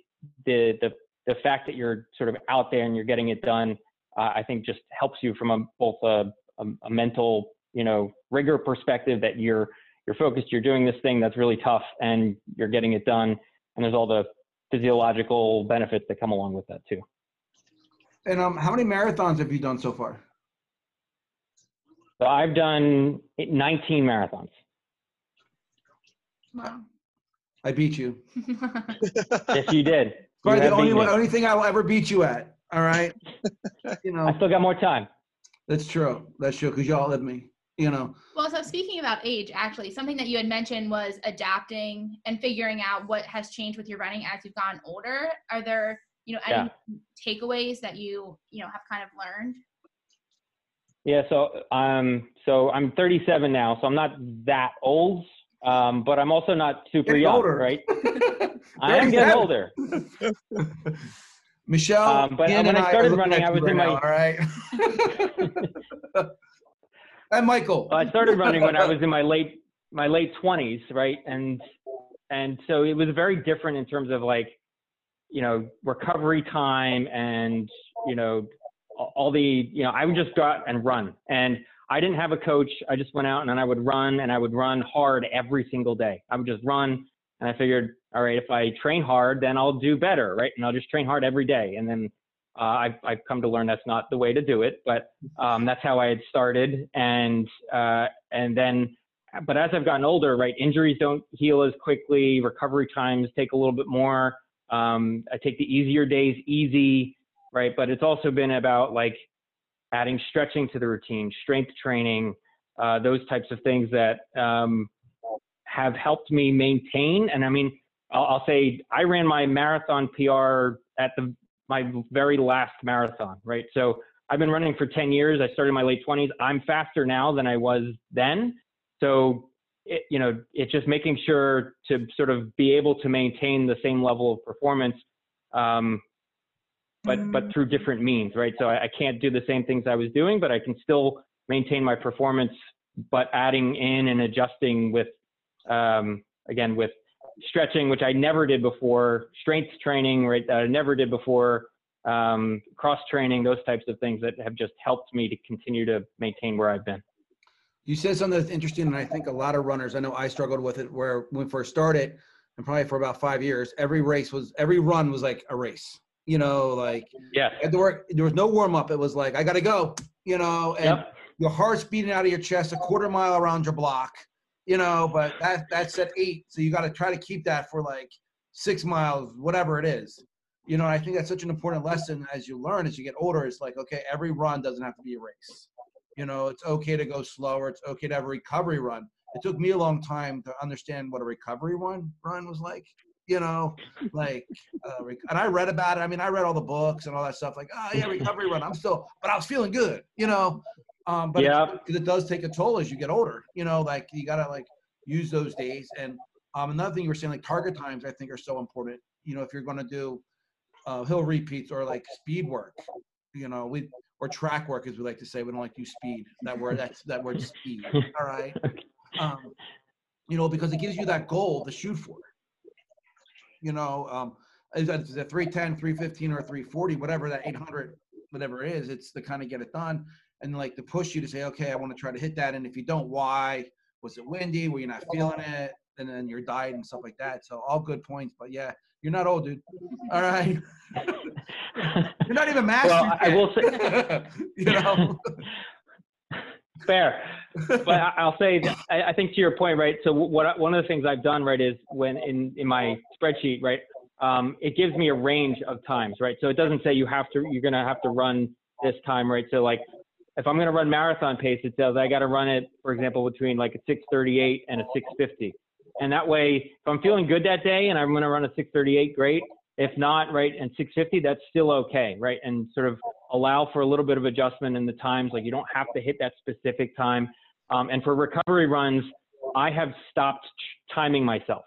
the, the, the fact that you're sort of out there and you're getting it done uh, I think just helps you from a, both a, a, a, mental, you know, rigor perspective that you're you're focused, you're doing this thing that's really tough, and you're getting it done. And there's all the physiological benefits that come along with that too. And um, how many marathons have you done so far? So I've done 19 marathons. Wow. I beat you. yes, you did. Probably the only, one, only thing I will ever beat you at. All right. you know, I still got more time. That's true. That's true because y'all live me. You know. Well, so speaking about age, actually, something that you had mentioned was adapting and figuring out what has changed with your running as you've gotten older. Are there, you know, any yeah. takeaways that you, you know, have kind of learned? Yeah. So, um, so I'm 37 now, so I'm not that old, um, but I'm also not super getting young, older. right? I am getting older. Michelle, um, but when I started running, I was right in my all right. and Michael, I started running when I was in my late my late twenties, right? And and so it was very different in terms of like you know, recovery time and, you know, all the, you know, I would just go out and run. And I didn't have a coach. I just went out and then I would run and I would run hard every single day. I would just run. And I figured, all right, if I train hard, then I'll do better, right? And I'll just train hard every day. And then uh, I've, I've come to learn that's not the way to do it, but um, that's how I had started. And uh, and then, but as I've gotten older, right, injuries don't heal as quickly. Recovery times take a little bit more. Um, I take the easier days easy, right? But it's also been about like adding stretching to the routine, strength training, uh, those types of things that um, have helped me maintain. And I mean, I'll, I'll, say I ran my marathon PR at the my very last marathon, right? So I've been running for 10 years. I started in my late 20s. I'm faster now than I was then. So, it, you know, it's just making sure to sort of be able to maintain the same level of performance, um, but but mm. through different means, right? So I, I can't do the same things I was doing, but I can still maintain my performance, but adding in and adjusting with, um, again, with stretching, which I never did before, strength training, right, that I never did before, um, cross training, those types of things that have just helped me to continue to maintain where I've been. You said something that's interesting, and I think a lot of runners, I know I struggled with it where when we first started, and probably for about five years, every race was, every run was like a race. You know, like yeah, there, were, there was no warm up. It was like I got to go. You know, and yep. your heart's beating out of your chest a quarter mile around your block you know, but that that's at eight. So you got to try to keep that for like six miles, whatever it is. You know, I think that's such an important lesson as you learn as you get older. It's like, okay, every run doesn't have to be a race. You know, it's okay to go slower. It's okay to have a recovery run. It took me a long time to understand what a recovery run run was like. You know, like, uh, and I read about it. I mean, I read all the books and all that stuff. Like, oh yeah, recovery run. I'm still, but I was feeling good. You know, um, but yeah, it, it, does take a toll as you get older. You know, like you gotta like use those days. And um, another thing you were saying, like target times, I think are so important. You know, if you're gonna do uh, hill repeats or like speed work, you know, we or track work as we like to say. We don't like to use speed. That word, that's that word speed. All right. Um, you know, because it gives you that goal to shoot for. You know, um, is that 310, 315, or 340, whatever that 800, whatever it is, it's to kind of get it done and like to push you to say, okay, I want to try to hit that. And if you don't, why? Was it windy? Were you not feeling it? And then your diet and stuff like that. So all good points. But yeah, you're not old, dude. All right. you're not even master. Well, I will say, you know. Fair, but I'll say that I think to your point, right? So what one of the things I've done, right, is when in in my spreadsheet, right, um, it gives me a range of times, right? So it doesn't say you have to, you're gonna have to run this time, right? So like if I'm going to run marathon pace, it says I got to run it, for example, between like a 638 and a 650. And that way, if I'm feeling good that day and I'm going to run a 638, great. If not, right, and 650, that's still okay, right? And sort of allow for a little bit of adjustment in the times. Like you don't have to hit that specific time. Um, and for recovery runs, I have stopped timing myself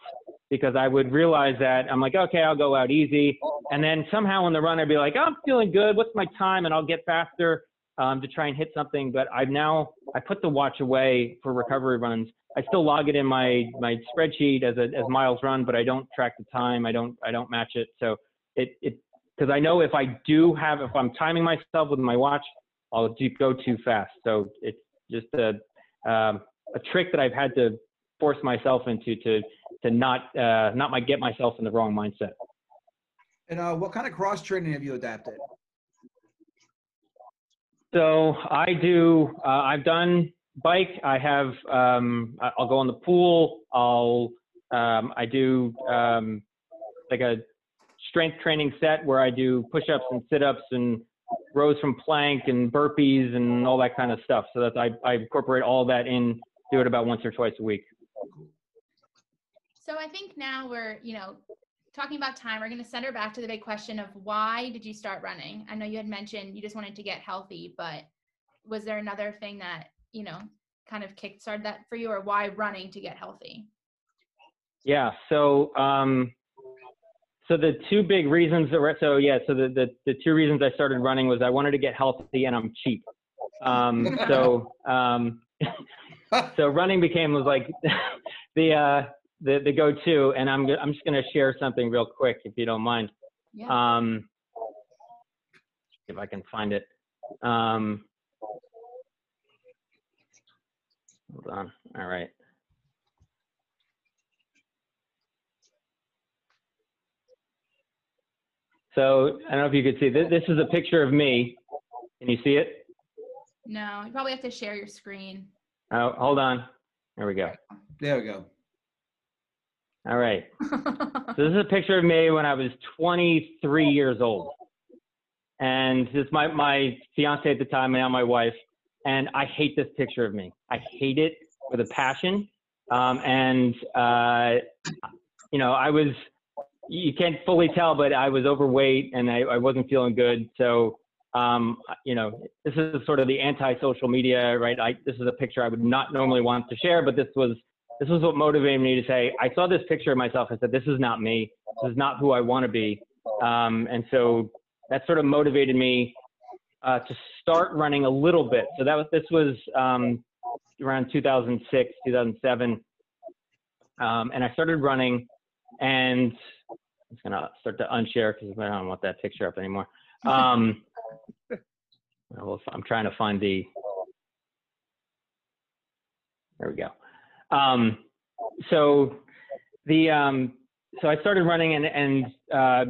because I would realize that I'm like, okay, I'll go out easy. And then somehow in the run, I'd be like, I'm feeling good. What's my time? And I'll get faster um, to try and hit something. But I've now I put the watch away for recovery runs. I still log it in my my spreadsheet as a, as miles run, but I don't track the time. I don't I don't match it. So it it because I know if I do have if I'm timing myself with my watch, I'll go too fast. So it's just a um, a trick that I've had to force myself into to to not uh, not my get myself in the wrong mindset. And uh, what kind of cross training have you adapted? So I do. Uh, I've done bike. I have. Um, I'll go in the pool. I'll. Um, I do um, like a strength training set where I do push-ups and sit-ups and rows from plank and burpees and all that kind of stuff. So that I, I incorporate all that in. Do it about once or twice a week. So I think now we're, you know, talking about time, we're going to send her back to the big question of why did you start running? I know you had mentioned you just wanted to get healthy, but was there another thing that, you know, kind of kickstarted that for you or why running to get healthy? Yeah. So, um, so the two big reasons that so yeah, so the, the, the two reasons I started running was I wanted to get healthy and I'm cheap. Um, so, um, so running became was like the, uh, the, the go-to, and I'm, I'm just going to share something real quick, if you don't mind. Yeah. Um, if I can find it. Um, hold on. All right. So I don't know if you could see this. This is a picture of me. Can you see it? No, you probably have to share your screen. Oh, hold on. There we go. There we go. All right. So this is a picture of me when I was 23 years old. And this is my, my fiance at the time, and now my wife. And I hate this picture of me. I hate it with a passion. Um, and, uh, you know, I was, you can't fully tell, but I was overweight and I, I wasn't feeling good. So, um, you know, this is sort of the anti-social media, right? I, this is a picture I would not normally want to share, but this was this was what motivated me to say, I saw this picture of myself. I said, this is not me. This is not who I want to be. Um, and so that sort of motivated me uh, to start running a little bit. So that was, this was um, around 2006, 2007. Um, and I started running and I'm just going to start to unshare because I don't want that picture up anymore. Um, I'm trying to find the, there we go. Um, so the um, so I started running and and uh,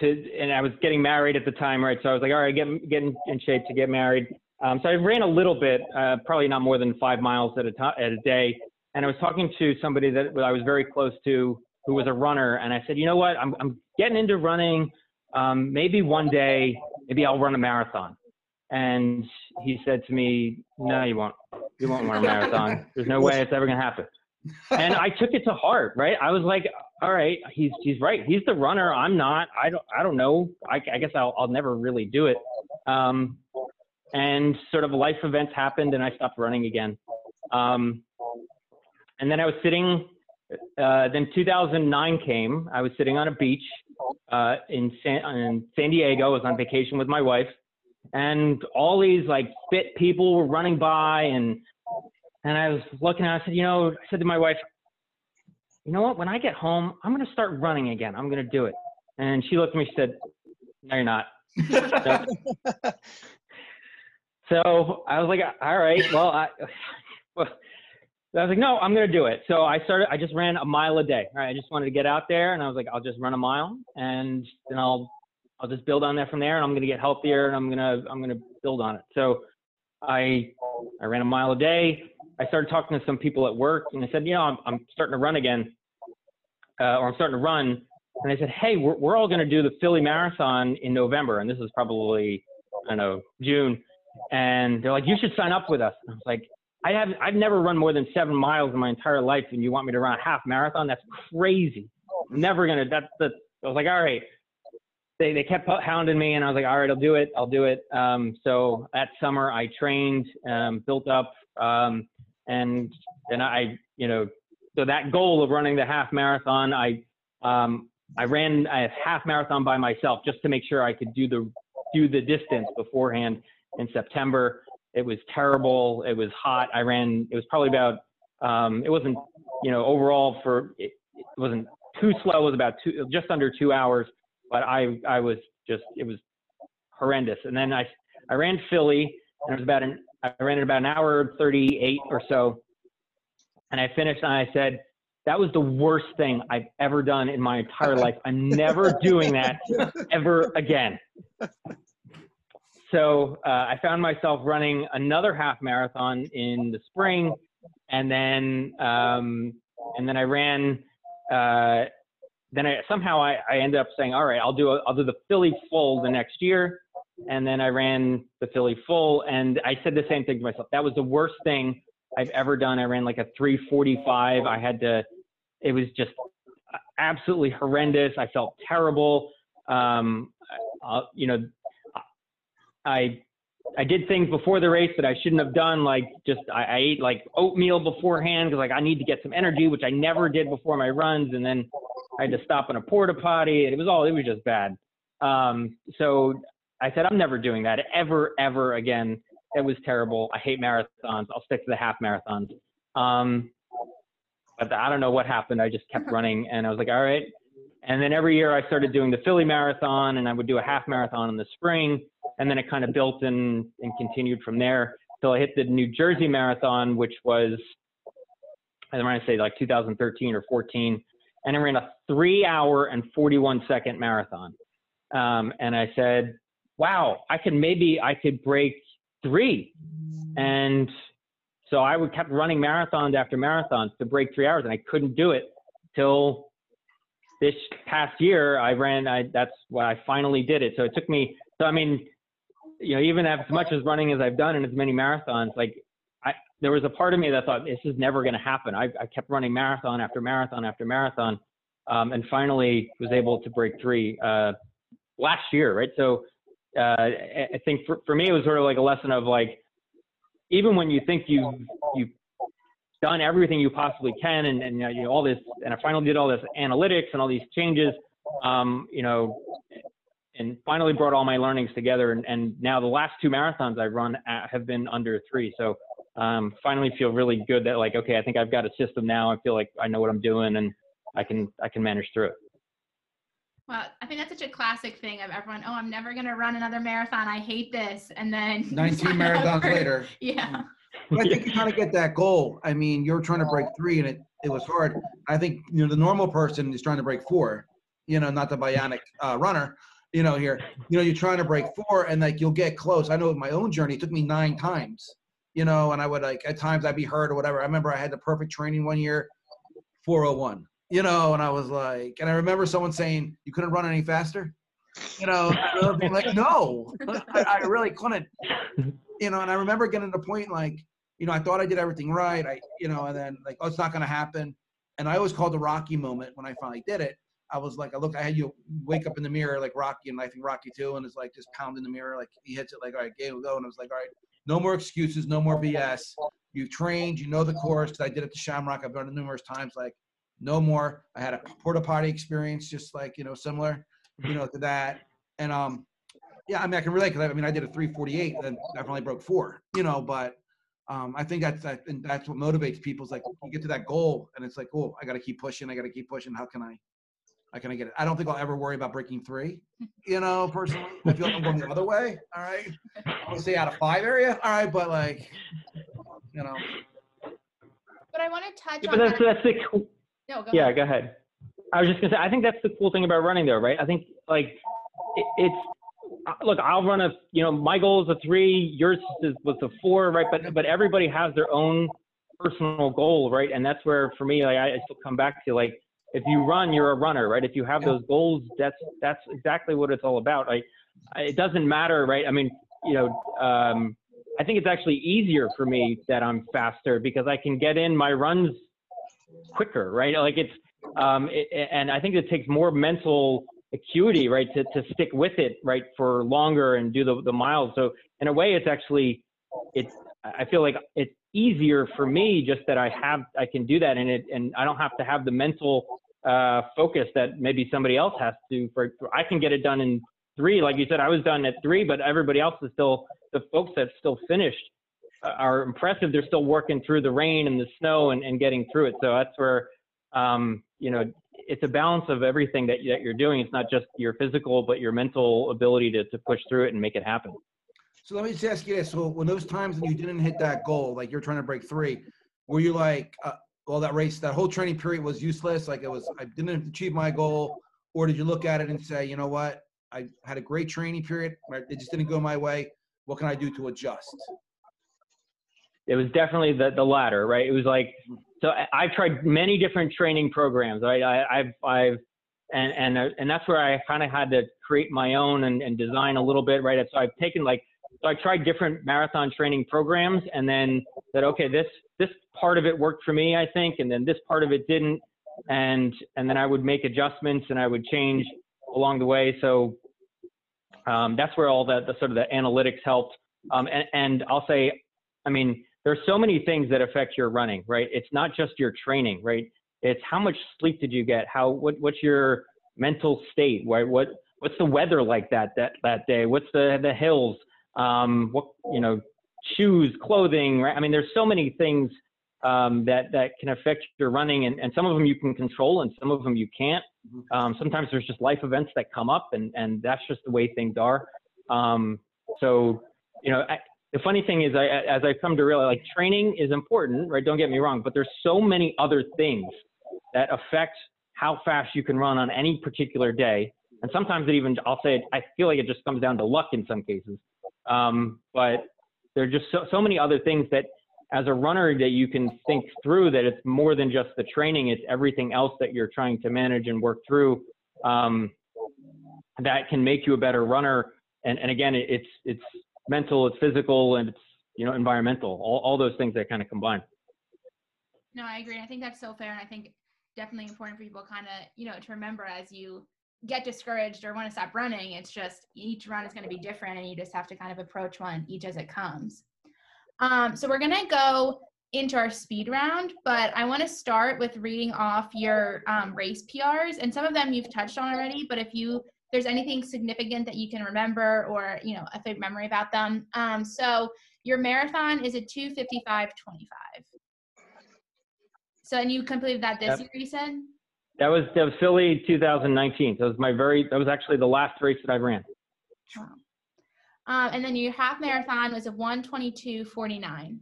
to and I was getting married at the time, right? So I was like, all right, get get in shape to get married. Um, so I ran a little bit, uh, probably not more than five miles at a time at a day. And I was talking to somebody that I was very close to, who was a runner, and I said, you know what, I'm I'm getting into running. Um, maybe one day, maybe I'll run a marathon. And he said to me, no, you won't. You won't run a marathon. There's no way it's ever going to happen. And I took it to heart, right? I was like, all right, he's, he's right. He's the runner. I'm not, I don't, I don't know. I, I guess I'll, I'll never really do it. Um, and sort of life events happened and I stopped running again. Um, and then I was sitting, uh, then 2009 came. I was sitting on a beach uh, in, San, in San Diego. I was on vacation with my wife and all these like fit people were running by and and I was looking at I said, you know, I said to my wife, you know what, when I get home, I'm gonna start running again. I'm gonna do it. And she looked at me, she said, No, you're not. so I was like, all right, well I well, I was like, no, I'm gonna do it. So I started. I just ran a mile a day. Right, I just wanted to get out there, and I was like, I'll just run a mile, and then I'll I'll just build on that from there, and I'm going to get healthier, and I'm going to I'm going to build on it. So I I ran a mile a day. I started talking to some people at work, and I said, you know, I'm I'm starting to run again, uh, or I'm starting to run. And I said, hey, we're we're all going to do the Philly Marathon in November, and this is probably I don't know June. And they're like, you should sign up with us. And I was like, I have I've never run more than seven miles in my entire life, and you want me to run a half marathon? That's crazy. Never gonna. That's the. I was like, all right they, they kept hounding me and I was like, all right, I'll do it. I'll do it. Um, so that summer I trained, um, built up, um, and, and I, you know, so that goal of running the half marathon, I, um, I ran a half marathon by myself just to make sure I could do the, do the distance beforehand in September. It was terrible. It was hot. I ran, it was probably about, um, it wasn't, you know, overall for, it, it wasn't too slow. It was about two, just under two hours but I I was just it was horrendous. And then I I ran Philly and it was about an I ran it about an hour 38 or so, and I finished and I said that was the worst thing I've ever done in my entire life. I'm never doing that ever again. So uh, I found myself running another half marathon in the spring, and then um, and then I ran uh, then I somehow I, I ended up saying, all right, I'll do a, I'll do the Philly full the next year. And then I ran the Philly full and I said the same thing to myself. That was the worst thing I've ever done. I ran like a 345. I had to, it was just absolutely horrendous. I felt terrible. Um, uh, you know, I I did things before the race that I shouldn't have done, like just I, I ate like oatmeal beforehand because like I need to get some energy, which I never did before my runs, and then I had to stop in a porta potty. and It was all it was just bad. Um, so I said I'm never doing that ever ever again. It was terrible. I hate marathons. I'll stick to the half marathons. Um, but I don't know what happened. I just kept running, and I was like, all right. And then every year I started doing the Philly Marathon, and I would do a half marathon in the spring, and then it kind of built and and continued from there till I hit the New Jersey Marathon, which was I want to say like 2013 or 14, and I ran a three hour and 41 second marathon. Um, and I said, wow, I could maybe I could break three. And so I would kept running marathons after marathons to break three hours, and I couldn't do it till this past year. I ran. I that's why I finally did it. So it took me. So I mean, you know, even as much as running as I've done and as many marathons, like I, there was a part of me that thought this is never going to happen. I, I kept running marathon after marathon after marathon, um, and finally was able to break three uh, last year, right? So uh, I think for, for me, it was sort of like a lesson of like, even when you think you you've done everything you possibly can, and, and you know all this, and I finally did all this analytics and all these changes, um, you know, and finally brought all my learnings together. And, and now the last two marathons I've run have been under three. So um, finally feel really good that like, okay, I think I've got a system now. I feel like I know what I'm doing and I can, I can manage through it. Well, I think that's such a classic thing of everyone. Oh, I'm never going to run another marathon. I hate this. And then 19 marathons for, later. Yeah. But I think you kind of get that goal. I mean, you're trying to break three and it, it was hard. I think, you know, the normal person is trying to break four, you know, not the bionic uh, runner you know, here, you know, you're trying to break four and like you'll get close. I know my own journey, it took me nine times, you know, and I would like at times I'd be hurt or whatever. I remember I had the perfect training one year, 401, you know, and I was like, and I remember someone saying, you couldn't run any faster, you know, being like, no, I, I really couldn't, you know, and I remember getting to the point like, you know, I thought I did everything right. I, you know, and then like, oh, it's not going to happen. And I always called the Rocky moment when I finally did it I was like, I look, I had you wake up in the mirror like Rocky, and I think Rocky too, and it's like just pounding the mirror, like he hits it, like all right, game will go, and I was like, all right, no more excuses, no more BS. You've trained, you know the course. Cause I did it to Shamrock. I've done it numerous times. Like, no more. I had a porta potty experience, just like you know, similar, you know, to that. And um, yeah, I mean, I can relate because I mean, I did a 348, and definitely broke four, you know, but um, I think that's I think that's what motivates people. Is like you get to that goal, and it's like, oh, I got to keep pushing. I got to keep pushing. How can I I can I get it? I don't think I'll ever worry about breaking three. You know, personally, I feel like I'm going the other way. All right, I'll stay out of five area. All right, but like, you know. But I want to touch yeah, on. But that's that. that's the cool, No, go yeah. ahead. Go ahead. I was just gonna say I think that's the cool thing about running though, right? I think like it, it's uh, look, I'll run a you know my goal is a three, yours is was a four, right? But but everybody has their own personal goal, right? And that's where for me, like I still come back to like if you run, you're a runner, right? If you have those goals, that's that's exactly what it's all about. Like, it doesn't matter, right? I mean, you know, um, I think it's actually easier for me that I'm faster because I can get in my runs quicker, right? Like it's, um, it, and I think it takes more mental acuity, right, to to stick with it, right, for longer and do the the miles. So in a way, it's actually, it's. I feel like it's easier for me just that I have I can do that and it and I don't have to have the mental uh, focus that maybe somebody else has to. For, I can get it done in three, like you said, I was done at three, but everybody else is still the folks that still finished uh, are impressive. They're still working through the rain and the snow and, and getting through it. So that's where um, you know it's a balance of everything that, that you're doing. It's not just your physical, but your mental ability to, to push through it and make it happen. So let me just ask you this: So when those times that you didn't hit that goal, like you're trying to break three, were you like, uh, well, that race, that whole training period was useless? Like it was, I didn't achieve my goal, or did you look at it and say, you know what, I had a great training period, it just didn't go my way. What can I do to adjust? It was definitely the the latter, right? It was like, so I've tried many different training programs, right? I, I've I've and and uh, and that's where I kind of had to create my own and, and design a little bit, right? So I've taken like so I tried different marathon training programs and then said, okay, this this part of it worked for me, I think, and then this part of it didn't, and and then I would make adjustments and I would change along the way. So um, that's where all that the sort of the analytics helped. Um, and, and I'll say, I mean, there's so many things that affect your running, right? It's not just your training, right? It's how much sleep did you get? How what what's your mental state? Right? What what's the weather like that that that day? What's the the hills? um, what you know, shoes, clothing. Right? I mean, there's so many things um, that that can affect your running, and, and some of them you can control, and some of them you can't. Mhm. Um, sometimes there's just life events that come up, and and that's just the way things are. Um, so you know, I, the funny thing is, I, as I've come to realize, like training is important, right? Don't get me wrong, but there's so many other things that affect how fast you can run on any particular day. And sometimes it even, I'll say, it, I feel like it just comes down to luck in some cases. Um, but there are just so, so many other things that, as a runner, that you can think through that it's more than just the training; it's everything else that you're trying to manage and work through um, that can make you a better runner. And, and again, it, it's it's mental, it's physical, and it's you know environmental. All all those things that kind of combine. No, I agree. I think that's so fair, and I think definitely important for people kind of you know to remember as you get discouraged or want to stop running. It's just each run is going to be different, and you just have to kind of approach one each as it comes. Um, so we're gonna go into our speed round, but I want to start with reading off your um, race PRs, and some of them you've touched on already. But if you there's anything significant that you can remember or you know a favorite memory about them, um, so your marathon is a 255.25. So and you completed that this Yep. year, you said? That was that was Philly 2019. That was my very that was actually the last race that I ran. Wow. Um, and then your half marathon was a 122.49.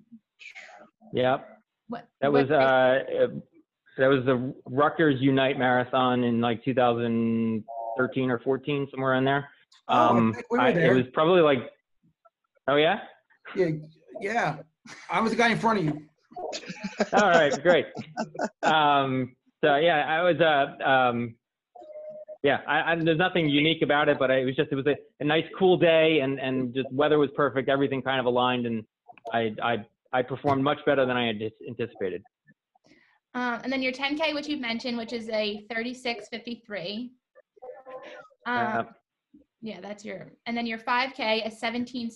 Yep. What That what was uh, uh, that was the Rutgers Unite Marathon in like 2013 or 14, somewhere in there. Oh, Um, think we were I- there. it was probably like, oh yeah. Yeah, yeah. I was the guy in front of you. All right, great. Um, so yeah, I was uh, um, yeah. I, I, there's nothing unique about it, but it was just it was a, a nice cool day, and and just weather was perfect. Everything kind of aligned, and I I I performed much better than I had anticipated. Um, and then your 10K, which you've mentioned, which is a 36.53. Um, Uh, yeah, that's your. And then your 5K, a 17.16.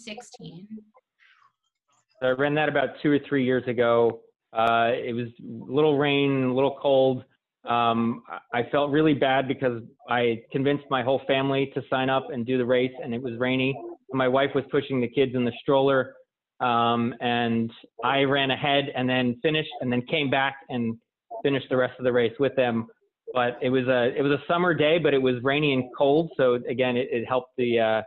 So I ran that about two or three years ago. Uh, it was a little rain, a little cold. Um, I I felt really bad because I convinced my whole family to sign up and do the race, and it was rainy. My wife was pushing the kids in the stroller, um, and I ran ahead and then finished, and then came back and finished the rest of the race with them. But it was a it was a summer day, but it was rainy and cold, so again, it, it helped the uh,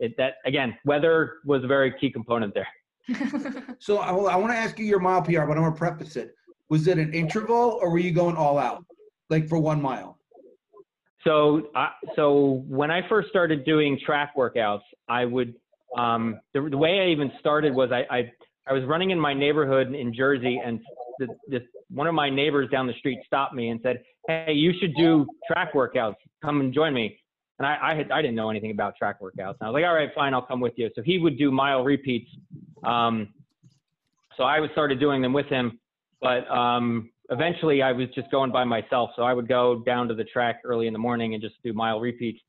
it, that again weather was a very key component there. So I, I want to ask you your mile PR, but I'm gonna preface it. Was it an interval or were you going all out, like for one mile? So, I so when I first started doing track workouts, I would um, the, the way I even started was I, I I was running in my neighborhood in Jersey, and the, one of my neighbors down the street stopped me and said, "Hey, you should do track workouts. Come and join me." And I I, had, I didn't know anything about track workouts. And I was like, "All right, fine, I'll come with you." So he would do mile repeats. Um, so I started doing them with him, but um, eventually I was just going by myself. So I would go down to the track early in the morning and just do mile repeats.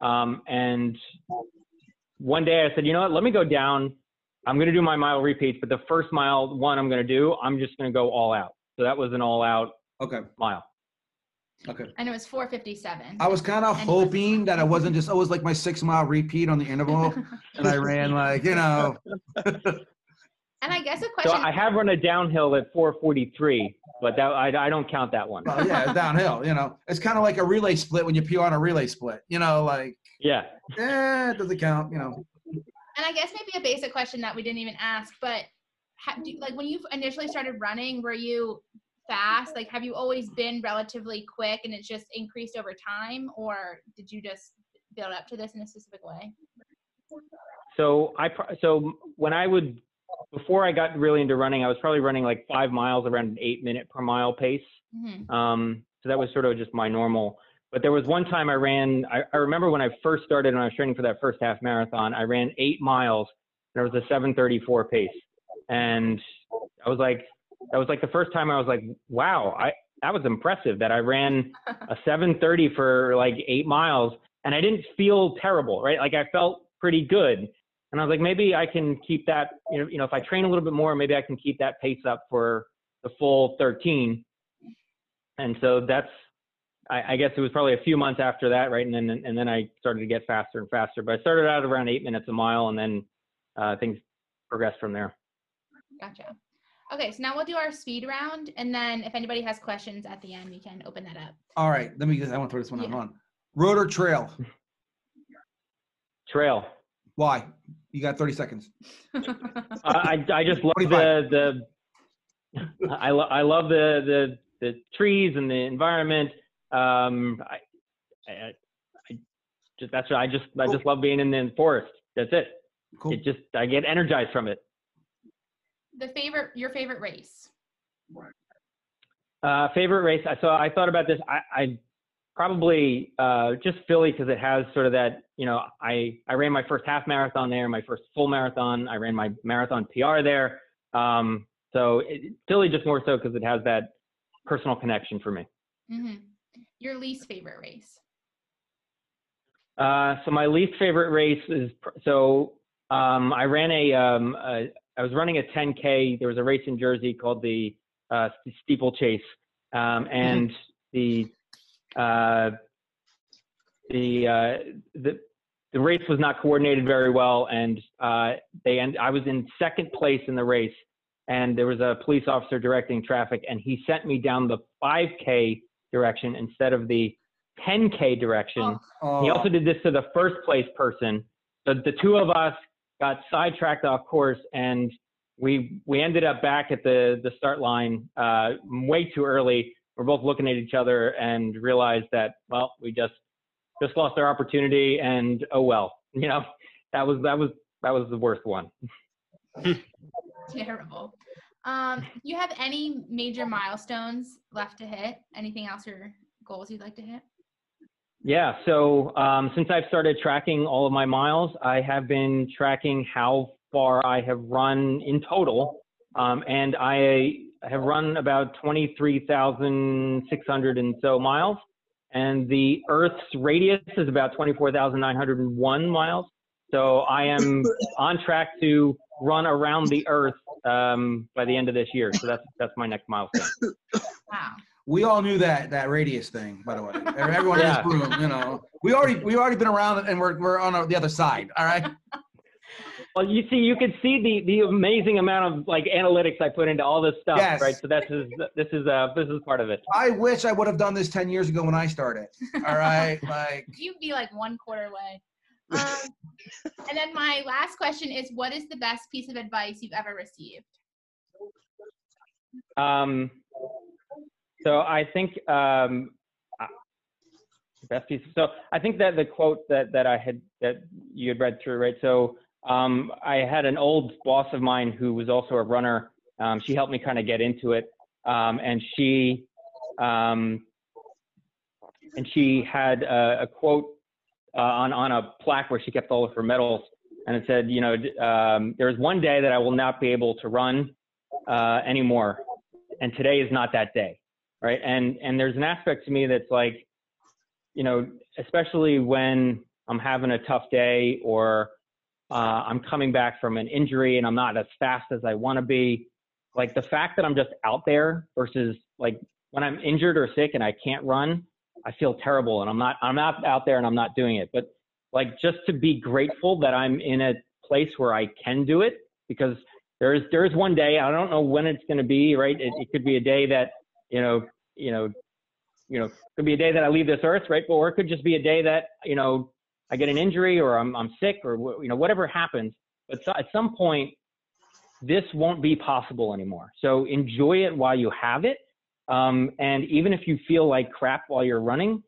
Um, and one day I said, you know what, let me go down. I'm going to do my mile repeats, but the first mile one I'm going to do, I'm just going to go all out. So that was an all out Okay. mile. Okay. and it was 457. I was kind of And he was- hoping that I wasn't just always like my six mile repeat on the interval, and I ran like you know. and I guess a So question. I have run a downhill at 443, but that I, I don't count that one. Well, yeah, downhill. You know, it's kind of like a relay split when you pee on a relay split. You know, like Yeah. eh, it doesn't count. You know. and I guess maybe a basic question that we didn't even ask, but ha, do, like when you initially started running, were you fast? Like, have you always been relatively quick and it's just increased over time, or did you just build up to this in a specific way? So I so when I would before I got really into running, I was probably running like five miles around an eight minute per mile pace. hmm Um, so that was sort of just my normal. But there was one time I ran. I, I remember when I first started and I was training for that first half marathon. I ran eight miles. And it was a 7:34 pace, and I was like, that was like the first time I was like, wow, I that was impressive that I ran a 7:30 for like eight miles, and I didn't feel terrible, right? Like I felt pretty good. And I was like, maybe I can keep that, you know, you know, if I train a little bit more, maybe I can keep that pace up for the full 13. And so that's, I, I guess it was probably a few months after that, right? And then, and then I started to get faster and faster. But I started out around eight minutes a mile, and then uh, things progressed from there. Gotcha. Okay, so now we'll do our speed round, and then if anybody has questions at the end, we can open that up. All right, let me just, I want to throw this one Yeah. on. Road or trail? Trail. Why? You got 30 seconds. I, I I just love 45. the the I, lo- I love the, the the trees and the environment. Um, I, I, I just that's what I just I just love being in the forest. That's it. Cool. It just I get energized from it. the favorite, your favorite race? Uh, favorite race. I- So I thought about this. I, I probably uh, just Philly because it has sort of that. You know, I I ran my first half marathon there, my first full marathon. I ran my marathon PR there. Um, so it, Philly just more so because it has that personal connection for me. hmm Your least favorite race? Uh, so my least favorite race is so um, I ran a, um, a I was running a 10k. There was a race in Jersey called the uh, Steeplechase, um, and the uh, the uh, the the race was not coordinated very well, and uh, they end, I was in second place in the race, and there was a police officer directing traffic, and he sent me down the 5k direction instead of the 10k direction. Oh. He also did this to the first place person. So the two of us got sidetracked off course, and we we ended up back at the the start line uh, way too early. We're both looking at each other and realized that well, we just just lost our opportunity, and oh well, you know that was that was that was the worst one. Terrible. Um, you have any major milestones left to hit? Anything else or goals you'd like to hit? Yeah. So um, since I've started tracking all of my miles, I have been tracking how far I have run in total, um, and I have run about 23,600 and so miles. And the Earth's radius is about 24,901 miles. So I am on track to run around the Earth um, by the end of this year. So that's that's my next milestone. Wow. we all knew that that radius thing, by the way. Everyone Yeah. in this room, you know, we already we already been around it, and we're we're on the other side. All right. Well, you see, you can see the the amazing amount of like analytics I put into all this stuff, Yes. right? So this is this is uh this is part of it. I wish I would have done this 10 years ago when I started. All right. Like, You'd be like one quarter way. Um, and then my last question is what is the best piece of advice you've ever received? Um, so I think um, uh, best piece. So I think that the quote that that I had that you had read through, right? So um, I had an old boss of mine who was also a runner. Um, she helped me kind of get into it, um, and she um, and she had a, a quote uh, on on a plaque where she kept all of her medals, and it said, you know, um, there's one day that I will not be able to run uh, anymore, and today is not that day, right? And and there's an aspect to me that's like, you know, especially when I'm having a tough day or uh, I'm coming back from an injury and I'm not as fast as I want to be. Like the fact that I'm just out there versus like when I'm injured or sick and I can't run, I feel terrible and I'm not I'm not out there and I'm not doing it. But like just to be grateful that I'm in a place where I can do it because there's there's one day I don't know when it's going to be right. It, it could be a day that you know you know you know could be a day that I leave this earth right, or it could just be a day that you know I get an injury or I'm I'm sick or you know whatever happens. But so, at some point, this won't be possible anymore. So enjoy it while you have it. Um, and even if you feel like crap while you're running,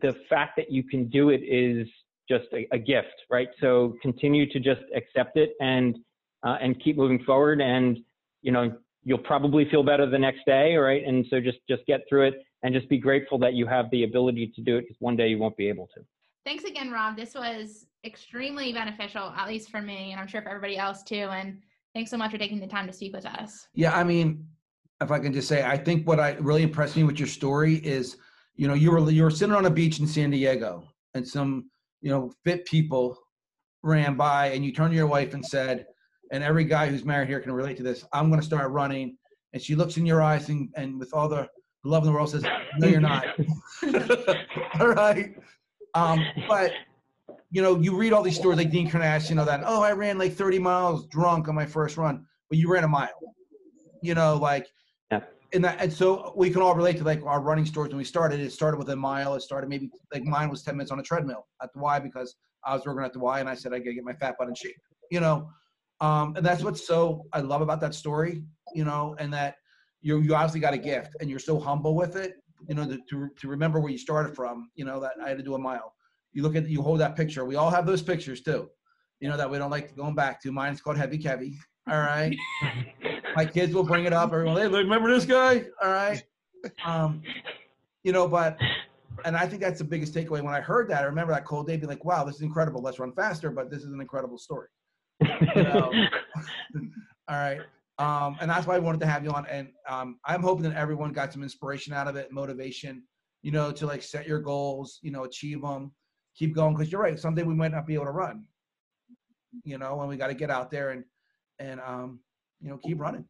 the fact that you can do it is just a, a gift, right? So continue to just accept it and uh, and keep moving forward. And you know you'll probably feel better the next day, right? And so just just get through it and just be grateful that you have the ability to do it because one day you won't be able to. Thanks again, Rob. This was extremely beneficial, at least for me, and I'm sure for everybody else too. And thanks so much for taking the time to speak with us. Yeah, I mean, if I can just say, I think what I really impressed me with your story is, you know, you were you were sitting on a beach in San Diego, and some you know fit people ran by, and you turned to your wife and said, and every guy who's married here can relate to this. I'm going to start running, and she looks in your eyes and and with all the love in the world says, No, you're not. all right. Um, but you know, you read all these stories like Dean Karnazes, you know, that oh, I ran like 30 miles drunk on my first run, but you ran a mile. You know, like, Yeah. and that, and so we can all relate to like our running stories when we started. It started with a mile. It started maybe like mine was 10 minutes on a treadmill at the Y because I was working at the Y and I said I gotta get my fat butt in shape. You know, um, and that's what's so I love about that story. You know, and that you you obviously got a gift and you're so humble with it. You know, to to, to remember where you started from. You know that I had to do a mile. You look at you hold that picture. We all have those pictures too. You know that we don't like going back to. Mine's called Heavy Kevy. All right. My kids will bring it up. Everyone, hey, remember this guy? All right. Um, you know, but and I think that's the biggest takeaway. When I heard that, I remember that cold day, be like, wow, this is incredible. Let's run faster, but this is an incredible story. know. All right. Um, and that's why I wanted to have you on. And um, I'm hoping that everyone got some inspiration out of it, motivation, you know, to like set your goals, you know, achieve them, keep going. Cause you're right. Someday we might not be able to run, you know, and we got to get out there and, and, um, you know, keep running.